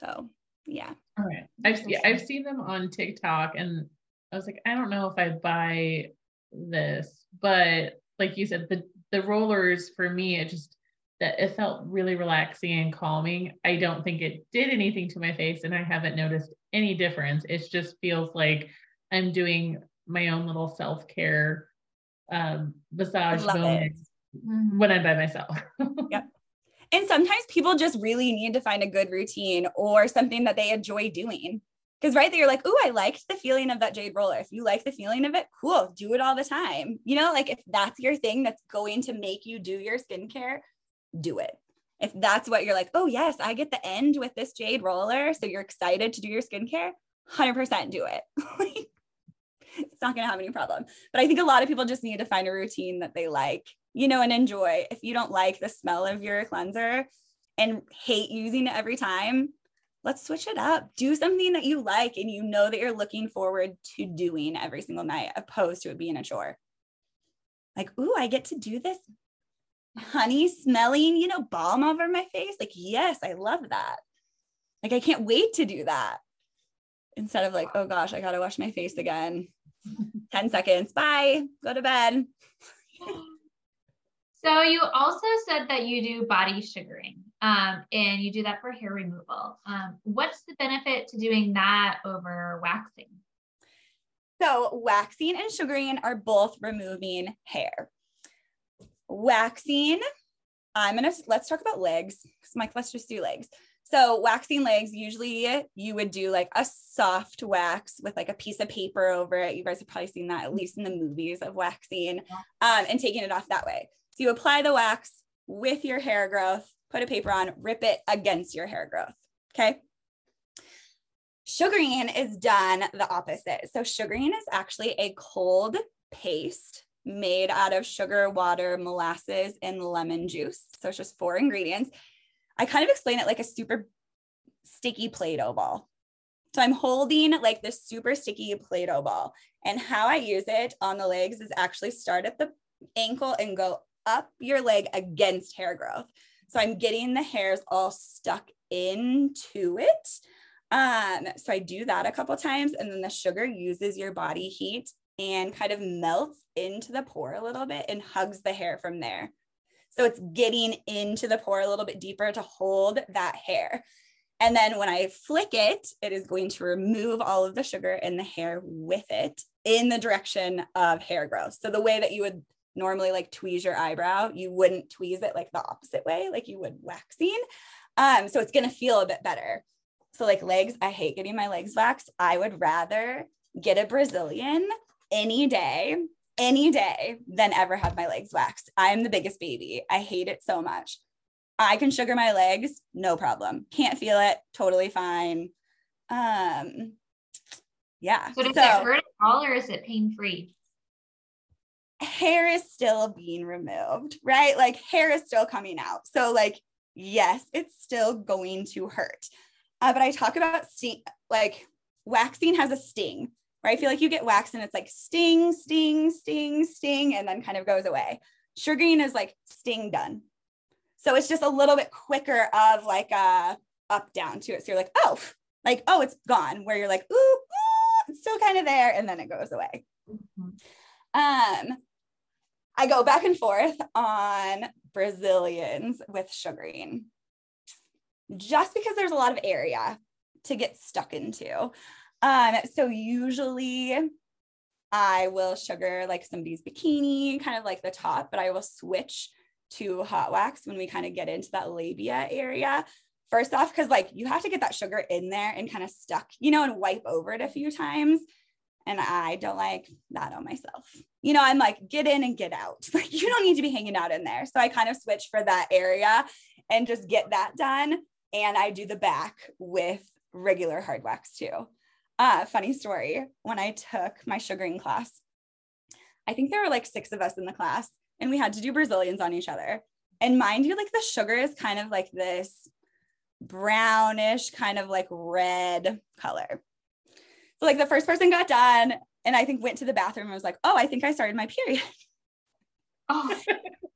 so yeah all right i've, yeah, I've seen them on tiktok and i was like i don't know if i buy this, but like you said, the the rollers for me, it just that it felt really relaxing and calming. I don't think it did anything to my face, and I haven't noticed any difference. It just feels like I'm doing my own little self care um, massage mm-hmm. when I'm by myself. (laughs) yep. And sometimes people just really need to find a good routine or something that they enjoy doing. Because right there, you're like, oh, I liked the feeling of that jade roller. If you like the feeling of it, cool, do it all the time. You know, like if that's your thing that's going to make you do your skincare, do it. If that's what you're like, oh, yes, I get the end with this jade roller. So you're excited to do your skincare, 100% do it. (laughs) it's not going to have any problem. But I think a lot of people just need to find a routine that they like, you know, and enjoy. If you don't like the smell of your cleanser and hate using it every time, let's switch it up. Do something that you like and you know that you're looking forward to doing every single night, opposed to it being a chore. Like, ooh, I get to do this honey smelling, you know, balm over my face. Like, yes, I love that. Like, I can't wait to do that. Instead of like, oh gosh, I got to wash my face again. (laughs) 10 seconds. Bye. Go to bed. (laughs) so, you also said that you do body sugaring um, and you do that for hair removal. Um, what's the benefit to doing that over waxing? So, waxing and sugaring are both removing hair. Waxing, I'm gonna let's talk about legs. Mike, let's just do legs. So, waxing legs, usually you would do like a soft wax with like a piece of paper over it. You guys have probably seen that at least in the movies of waxing um, and taking it off that way. So, you apply the wax with your hair growth put a paper on, rip it against your hair growth. Okay. Sugaring is done the opposite. So, sugaring is actually a cold paste made out of sugar, water, molasses, and lemon juice. So, it's just four ingredients. I kind of explain it like a super sticky Play Doh ball. So, I'm holding like this super sticky Play Doh ball. And how I use it on the legs is actually start at the ankle and go up your leg against hair growth. So I'm getting the hairs all stuck into it. Um, so I do that a couple times, and then the sugar uses your body heat and kind of melts into the pore a little bit and hugs the hair from there. So it's getting into the pore a little bit deeper to hold that hair. And then when I flick it, it is going to remove all of the sugar in the hair with it in the direction of hair growth. So the way that you would normally like tweeze your eyebrow, you wouldn't tweeze it like the opposite way, like you would waxing. Um, so it's gonna feel a bit better. So like legs, I hate getting my legs waxed. I would rather get a Brazilian any day, any day than ever have my legs waxed. I'm the biggest baby. I hate it so much. I can sugar my legs, no problem. Can't feel it, totally fine. Um, yeah. So does so, it hurt at all or is it pain free? Hair is still being removed, right? Like hair is still coming out. So, like, yes, it's still going to hurt. Uh, but I talk about sting, like waxing has a sting, right? I feel like you get wax and it's like sting, sting, sting, sting, and then kind of goes away. Sugaring is like sting done. So it's just a little bit quicker of like a up down to it. So you're like, oh, like, oh, it's gone. Where you're like, ooh, ooh it's still kind of there, and then it goes away. Mm-hmm. Um, I go back and forth on Brazilians with sugaring just because there's a lot of area to get stuck into. Um, so usually I will sugar like somebody's bikini, kind of like the top, but I will switch to hot wax when we kind of get into that labia area. First off, because like you have to get that sugar in there and kind of stuck, you know, and wipe over it a few times. And I don't like that on myself. You know, I'm like, get in and get out. (laughs) Like, you don't need to be hanging out in there. So I kind of switch for that area and just get that done and I do the back with regular hard wax too. Uh, funny story when I took my sugaring class, I think there were like six of us in the class, and we had to do Brazilians on each other. And mind you, like the sugar is kind of like this brownish, kind of like red color. So, like, the first person got done, and I think went to the bathroom and was like, Oh, I think I started my period. (laughs) oh,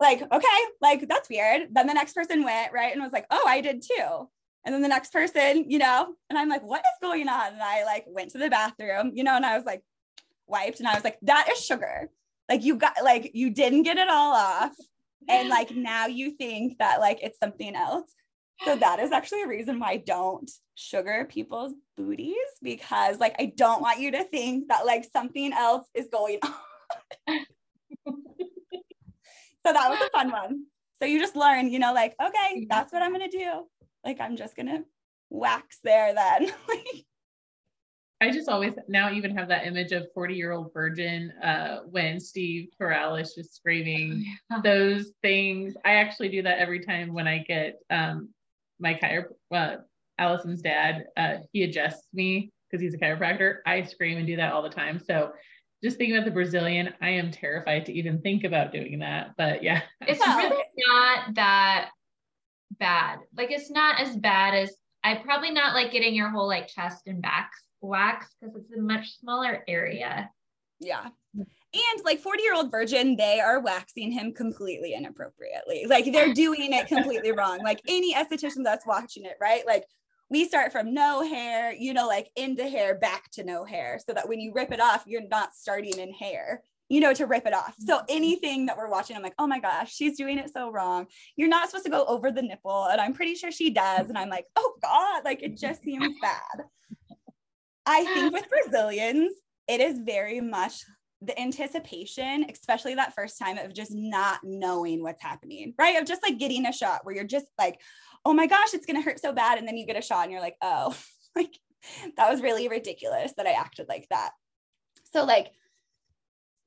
like, okay, like that's weird. Then the next person went, right, and was like, oh, I did too. And then the next person, you know, and I'm like, what is going on? And I like went to the bathroom, you know, and I was like, wiped, and I was like, that is sugar. Like you got like you didn't get it all off. And (laughs) like now you think that like it's something else. So that is actually a reason why I don't sugar people's booties because like I don't want you to think that like something else is going (laughs) on. So that was a fun one. So you just learn, you know, like, okay, that's what I'm going to do. Like, I'm just going to wax there then. (laughs) I just always now even have that image of 40 year old virgin uh, when Steve Carell is just screaming oh, yeah. those things. I actually do that every time when I get um, my chiropractor, uh, Allison's dad, uh, he adjusts me because he's a chiropractor. I scream and do that all the time. So just thinking about the Brazilian, I am terrified to even think about doing that. But yeah, it's really not that bad. Like it's not as bad as I probably not like getting your whole like chest and back wax because it's a much smaller area. Yeah. And like 40 year old virgin, they are waxing him completely inappropriately. Like they're (laughs) doing it completely wrong. Like any esthetician that's watching it, right? Like we start from no hair, you know, like into hair, back to no hair, so that when you rip it off, you're not starting in hair, you know, to rip it off. So mm-hmm. anything that we're watching, I'm like, oh my gosh, she's doing it so wrong. You're not supposed to go over the nipple. And I'm pretty sure she does. And I'm like, oh God, like it just seems bad. I think with Brazilians, it is very much the anticipation, especially that first time of just not knowing what's happening, right? Of just like getting a shot where you're just like, oh my gosh, it's going to hurt so bad. And then you get a shot and you're like, oh, (laughs) like that was really ridiculous that I acted like that. So, like,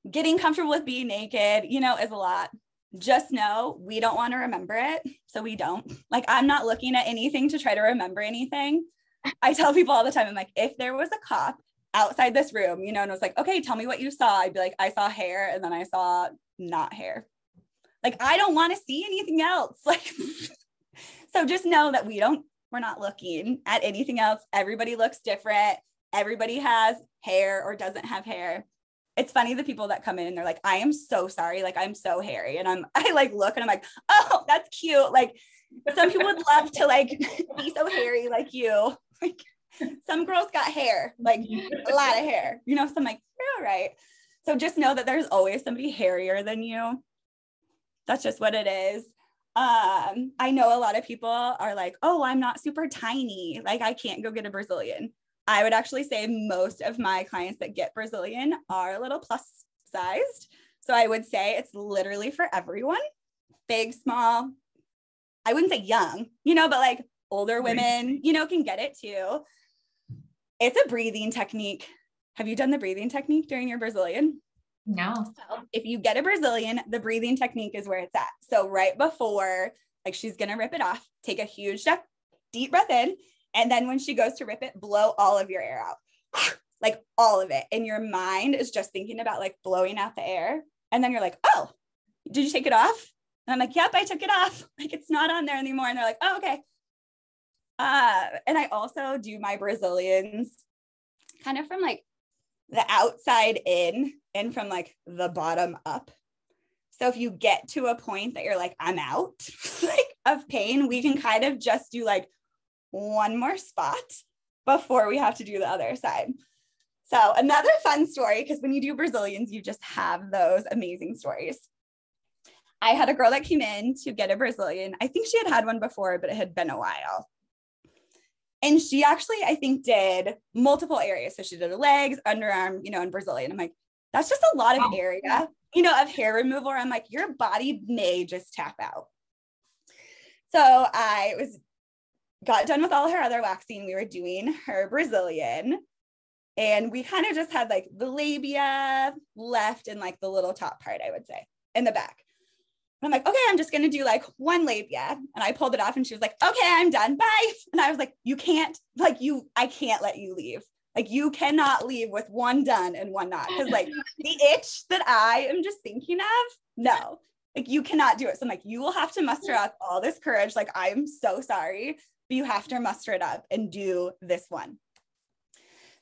getting comfortable with being naked, you know, is a lot. Just know we don't want to remember it. So, we don't. Like, I'm not looking at anything to try to remember anything. I tell people all the time, I'm like, if there was a cop outside this room, you know, and was like, okay, tell me what you saw, I'd be like, I saw hair and then I saw not hair. Like, I don't want to see anything else. (laughs) Like, so just know that we don't, we're not looking at anything else. Everybody looks different. Everybody has hair or doesn't have hair. It's funny the people that come in and they're like, I am so sorry. Like, I'm so hairy. And I'm, (laughs) I like look and I'm like, oh, that's cute. Like, some people would love to like (laughs) be so hairy like you. (laughs) Like, some girls got hair, like a lot of hair, you know. So I'm like, you're all right. So just know that there's always somebody hairier than you. That's just what it is um i know a lot of people are like oh i'm not super tiny like i can't go get a brazilian I would actually say most of my clients that get Brazilian are a little plus sized. So I would say it's literally for everyone big, small. I wouldn't say young, you know, but like older women, you know, can get it too. It's a breathing technique. Have you done the breathing technique during your Brazilian? No. So if you get a Brazilian, the breathing technique is where it's at. So right before, like she's gonna rip it off, take a huge step, deep breath in, and then when she goes to rip it, blow all of your air out, (sighs) like all of it. And your mind is just thinking about like blowing out the air. And then you're like, oh, did you take it off? And I'm like, yep, I took it off. (laughs) Like it's not on there anymore. And they're like, oh, okay. Uh, and I also do my Brazilians kind of from like the outside in and from like the bottom up. So if you get to a point that you're like, I'm out (laughs) like of pain, we can kind of just do like one more spot (laughs) before we have to do the other side. So another fun story, because when you do Brazilians, you just have those amazing stories. I had a girl that came in to get a Brazilian. I think she had had one before, but it had been a while. And she actually, I think, did multiple areas. So she did her legs, underarm, you know, and Brazilian. I'm like, that's just a lot of area, you know, of hair removal. I'm like, your body may just tap out. So I was got done with all her other waxing. We were doing her Brazilian. And we kind of just had like the labia left and like the little top part, I would say, in the back. And I'm like, okay, I'm just gonna do like one labia. And I pulled it off and she was like, okay, I'm done. Bye. And I was like, you can't, like, you, I can't let you leave. Like, you cannot leave with one done and one not. Cause like (laughs) the itch that I am just thinking of, no, like you cannot do it. So I'm like, you will have to muster up all this courage. Like, I'm so sorry, but you have to muster it up and do this one.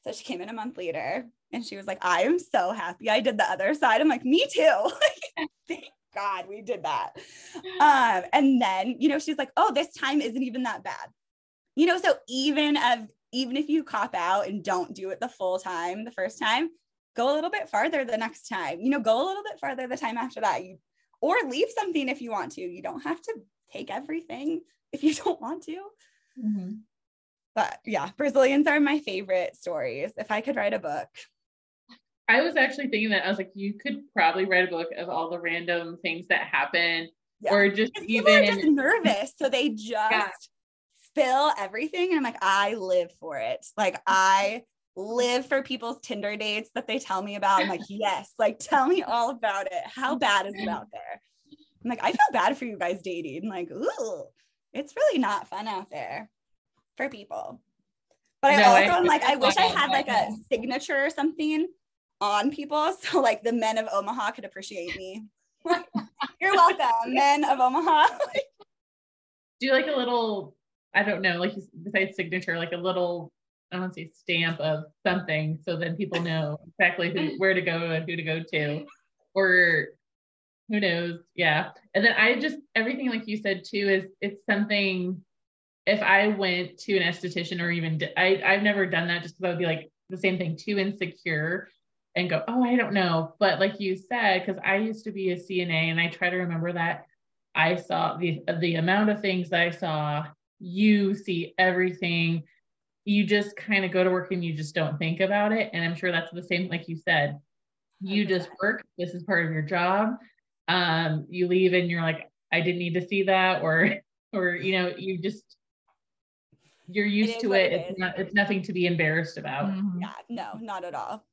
So she came in a month later and she was like, I am so happy I did the other side. I'm like, me too. (laughs) Thank God we did that. Um, and then, you know, she's like, oh, this time isn't even that bad. You know, so even of even if you cop out and don't do it the full time the first time, go a little bit farther the next time. You know, go a little bit farther the time after that. You or leave something if you want to. You don't have to take everything if you (laughs) don't want to. Mm-hmm. But yeah, Brazilians are my favorite stories. If I could write a book, I was actually thinking that I was like, you could probably write a book of all the random things that happen, yeah. or just even just nervous, so they just yeah. spill everything. And I'm like, I live for it. Like I live for people's Tinder dates that they tell me about. I'm like, (laughs) yes, like tell me all about it. How bad is it out there? I'm like, I feel bad for you guys dating. Like, ooh, it's really not fun out there for people. But I also am like, I wish I had like a signature or something on people. (laughs) So like the men of Omaha could appreciate me. (laughs) You're welcome, men of Omaha. (laughs) Do like a little, I don't know, like besides signature, like a little, I don't say stamp of something, so then people know exactly who where to go and who to go to, or who knows, yeah. And then I just everything like you said too is it's something. If I went to an esthetician or even I I've never done that just because I would be like the same thing too insecure and go, oh, I don't know. But like you said, because I used to be a CNA and I try to remember that I saw the the amount of things that I saw, you see everything. You just kind of go to work and you just don't think about it. And I'm sure that's the same, like you said. You just work. This is part of your job. Um, you leave and you're like, I didn't need to see that, or or you know, you just you're used it to it. it it's not it's nothing to be embarrassed about. Mm-hmm. Yeah, no, not at all.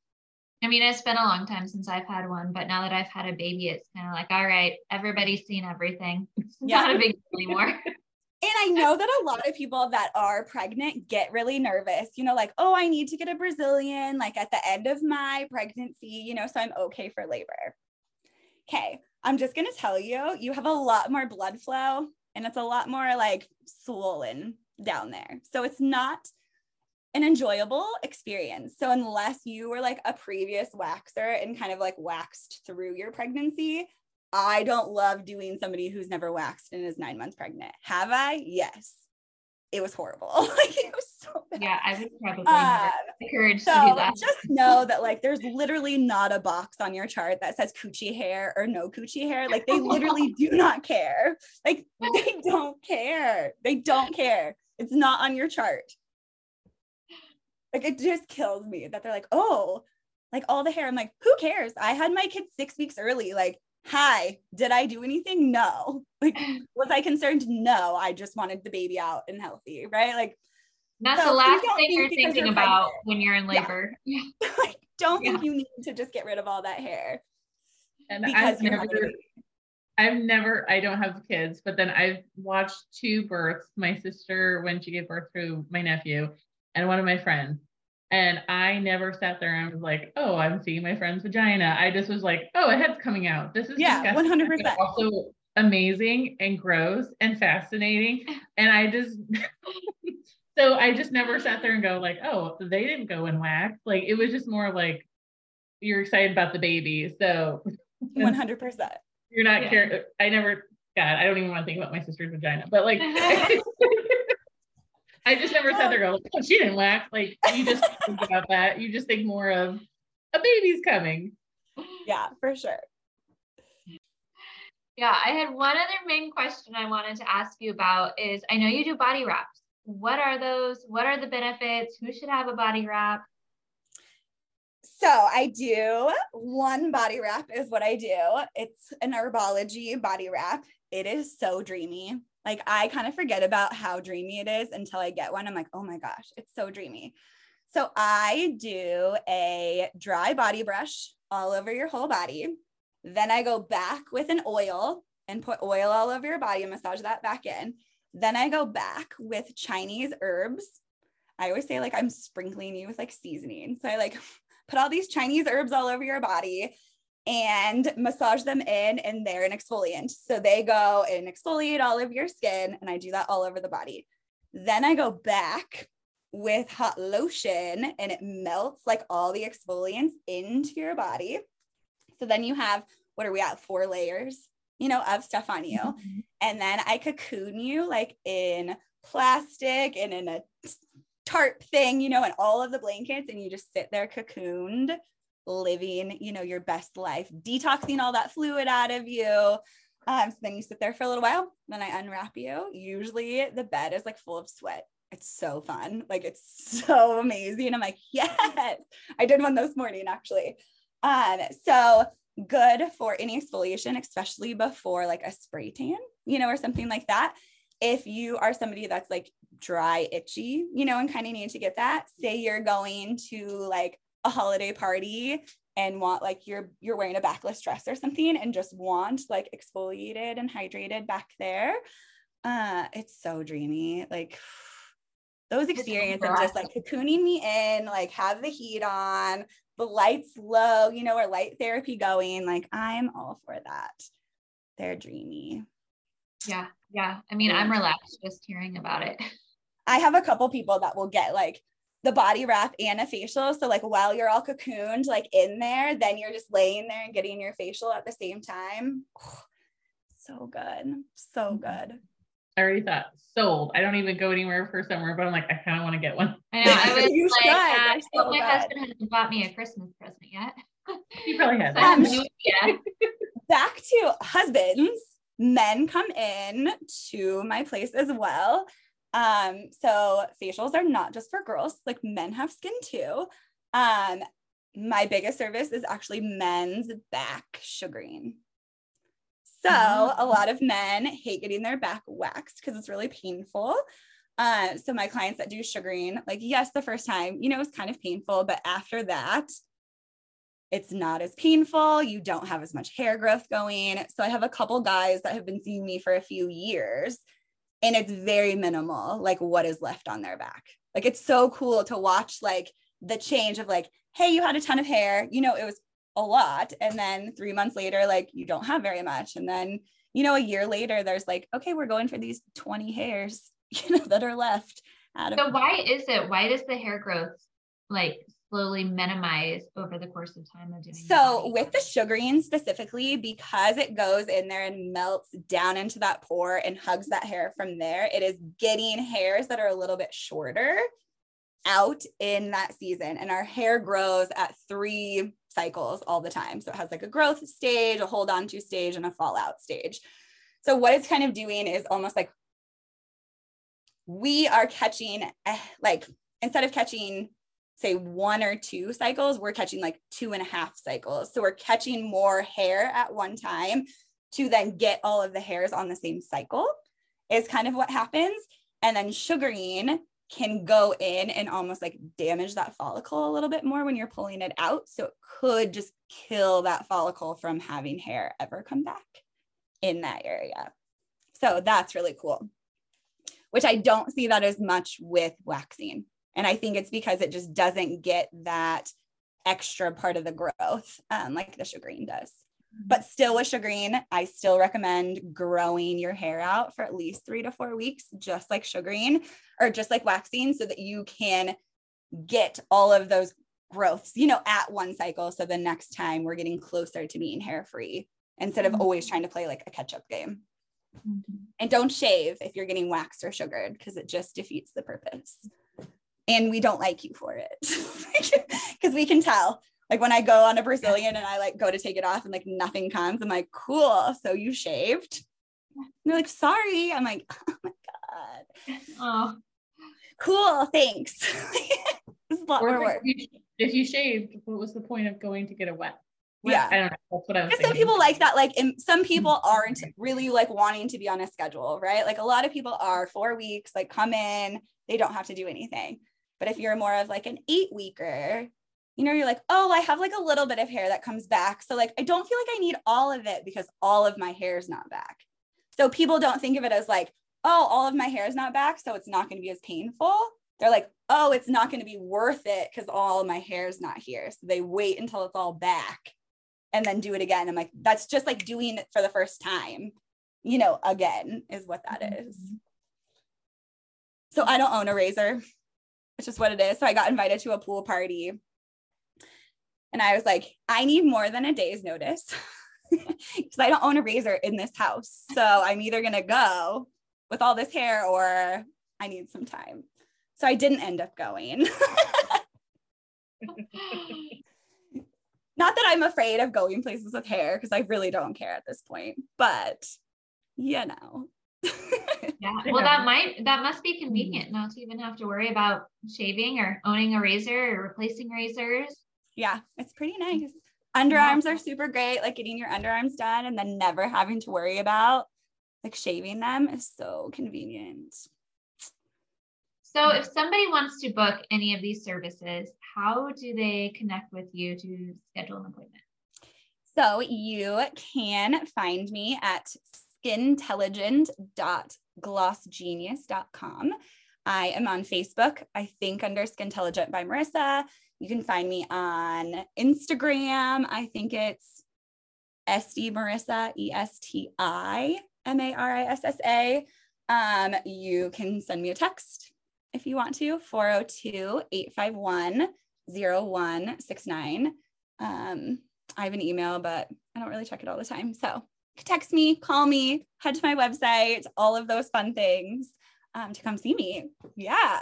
I mean, it's been a long time since I've had one, but now that I've had a baby, it's kind of like, all right, everybody's seen everything. (laughs) It's yeah. not a big deal anymore. (laughs) And I know that a lot of people that are pregnant get really nervous, you know, like, oh, I need to get a Brazilian, like at the end of my pregnancy, you know, so I'm okay for labor. Okay, I'm just going to tell you, you have a lot more blood flow and it's a lot more like swollen down there. So it's not an enjoyable experience. So unless you were like a previous waxer and kind of like waxed through your pregnancy, I don't love doing somebody who's never waxed and is nine months pregnant. Have I? Yes. It was horrible. (laughs) like it was so bad. Yeah, I would probably uh, encourage so to do that. Just know that like there's literally not a box on your chart that says coochie hair or no coochie hair. Like they literally (laughs) do not care. Like they don't care. They don't care. It's not on your chart. Like it just kills me that they're like, oh, like all the hair. I'm like, who cares? I had my kids six weeks early. Like, hi, did I do anything? No. (laughs) Like, was I concerned? No. I just wanted the baby out and healthy, right? Like, that's so the last thing you're thinking you're about when you're in labor. (laughs) Yeah. like, don't think you need to just get rid of all that hair. And because I've never, I've never, I don't have kids, but then I've watched two births. My sister, when she gave birth to my nephew, and one of my friends. And I never sat there and was like, oh, I'm seeing my friend's vagina. I just was like, oh, a head's coming out. This is yeah, one hundred percent. Also amazing and gross and fascinating. And I just (laughs) so I just never sat there and go like, oh, they didn't go and wax. Like it was just more like you're excited about the baby. So (laughs) one hundred percent. You're not yeah. care. I never. God, I don't even want to think about my sister's vagina. But like, (laughs) I just never sat there go, oh, she didn't wax. Like you just (laughs) think about that. You just think more of a baby's coming. Yeah, for sure. Yeah, I had one other main question I wanted to ask you about is I know you do body wraps. What are those? What are the benefits? Who should have a body wrap? So I do one body wrap is what I do. It's an herbology body wrap. It is so dreamy. Like I kind of forget about how dreamy it is until I get one. I'm like, oh my gosh, it's so dreamy. So I do a dry body brush all over your whole body. Then I go back with an oil and put oil all over your body and massage that back in. Then I go back with Chinese herbs. I always say like I'm sprinkling you with like seasoning. So I like (laughs) put all these Chinese herbs all over your body and massage them in and they're an exfoliant. So they go and exfoliate all of your skin and I do that all over the body. Then I go back with hot lotion and it melts like all the exfoliants into your body. So then you have what are we at four layers, you know, of stuff on you. Mm-hmm. And then I cocoon you like in plastic and in a tarp thing, you know, and all of the blankets and you just sit there cocooned living, you know, your best life, detoxing all that fluid out of you. Um, so then you sit there for a little while, then I unwrap you. Usually the bed is like full of sweat. It's so fun. Like it's (laughs) so amazing. I'm like, yes, I did one this morning actually. Um, so good for any exfoliation, especially before like a spray tan, you know, or something like that. If you are somebody that's like dry, itchy, you know, and kind of need to get that, say you're going to like a holiday party and want like you're you're wearing a backless dress or something and just want like exfoliated and hydrated back there uh it's so dreamy. Like those experiences just like cocooning me in like have the heat on the lights low you know or light therapy going like i'm all for that. They're dreamy. Yeah yeah. I mean i'm relaxed just hearing about it. I have a couple people that will get like the body wrap and a facial. So like while you're all cocooned, like in there, then you're just laying there and getting your facial at the same time. (sighs) so good. So mm-hmm. good. I already thought sold. I don't even go anywhere for summer, but I'm like, I kind of want to get one. I know. I (laughs) was you like, I so my good. husband hasn't bought me a Christmas present yet. (laughs) he probably has. Um, yeah. (laughs) Back to husbands. Men come in to my place as well. Um, so facials are not just for girls, like men have skin too. Um, my biggest service is actually men's back sugaring. So mm-hmm. a lot of men hate getting their back waxed because it's really painful. Uh, so my clients that do sugaring, like yes, the first time, you know, it's kind of painful, but after that, it's not as painful. You don't have as much hair growth going. So I have a couple guys that have been seeing me for a few years and it's very minimal like what is left on their back. Like it's so cool to watch like the change of like hey you had a ton of hair you know it was a lot and then 3 months later like you don't have very much and then you know a year later there's like okay we're going for these 20 hairs (laughs) you know that are left out of so why is it why does the hair growth like slowly minimize over the course of time of doing so with the sugaring specifically because it goes in there and melts down into that pore and hugs that hair from there it is getting hairs that are a little bit shorter out in that season. And our hair grows at three cycles all the time. So it has like a growth stage a hold on to stage and a fallout stage. So what it's kind of doing is almost like we are catching eh, like instead of catching say one or two cycles, we're catching like two and a half cycles. So we're catching more hair at one time to then get all of the hairs on the same cycle, is kind of what happens. And then sugaring can go in and almost like damage that follicle a little bit more when you're pulling it out. So it could just kill that follicle from having hair ever come back in that area. So that's really cool, which I don't see that as much with waxing. And I think it's because it just doesn't get that extra part of the growth um, like the sugaring does. But still, with sugaring, I still recommend growing your hair out for at least three to four weeks, just like sugaring or just like waxing, so that you can get all of those growths, you know, at one cycle. So the next time we're getting closer to being hair free instead of always trying to play like a catch up game. Mm-hmm. And don't shave if you're getting waxed or sugared because it just defeats the purpose. And we don't like you for it (laughs) because we can tell like when I go on a Brazilian and I like go to take it off and like nothing comes, I'm like, cool. So you shaved? And they're like, sorry. I'm like, (laughs) oh my God. Oh. Cool. Thanks. (laughs) is a lot more work. If you shaved, what was the point of going to get a wet? Yeah. I don't know. That's what I was thinking. Some people like that. Like some mm-hmm. people aren't really like wanting to be on a schedule, right? Like a lot of people are four weeks, like come in, they don't have to do anything. But if you're more of like an eight weeker, you know, you're like, oh, I have like a little bit of hair that comes back. So like I don't feel like I need all of it because all of my hair is not back. So people don't think of it as like, oh, all of my hair is not back. So it's not going to be as painful. They're like, oh, it's not going to be worth it because all of my hair is not here. So they wait until it's all back and then do it again. I'm like, that's just like doing it for the first time, you know, again, is what that is. Mm-hmm. So I don't own a razor. It's just what it is. So I got invited to a pool party and I was like, I need more than a day's notice (laughs) because I don't own a razor in this house. So I'm either going to go with all this hair or I need some time. So I didn't end up going. (laughs) Not that I'm afraid of going places with hair because I really don't care at this point, but you know. Yeah. Well, that might that must be convenient mm-hmm. not to even have to worry about shaving or owning a razor or replacing razors yeah, it's pretty mm-hmm. nice. Underarms are super great, like getting your underarms done and then never having to worry about like shaving them is so convenient. So, if somebody wants to book any of these services, how do they connect with you to schedule an appointment? So, you can find me at skintelligent.glossgenius.com. I am on Facebook, I think under Skintelligent by Marissa. You can find me on Instagram. I think it's Esty Marissa, E S T I M A R I S S A. Um, you can send me a text if you want to 402 851 0169. Um, I have an email, but I don't really check it all the time. So text me, call me, head to my website, all of those fun things um, to come see me. Yeah.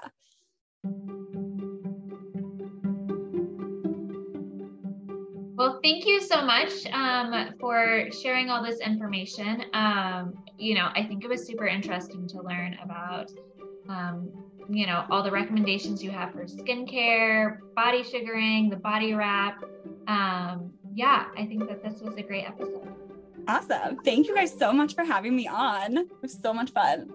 Well, thank you so much um, for sharing all this information. Um, you know, I think it was super interesting to learn about, um, you know, all the recommendations you have for skincare, body sugaring, the body wrap. Um, yeah, I think that this was a great episode. Awesome. Thank you guys so much for having me on. It was so much fun.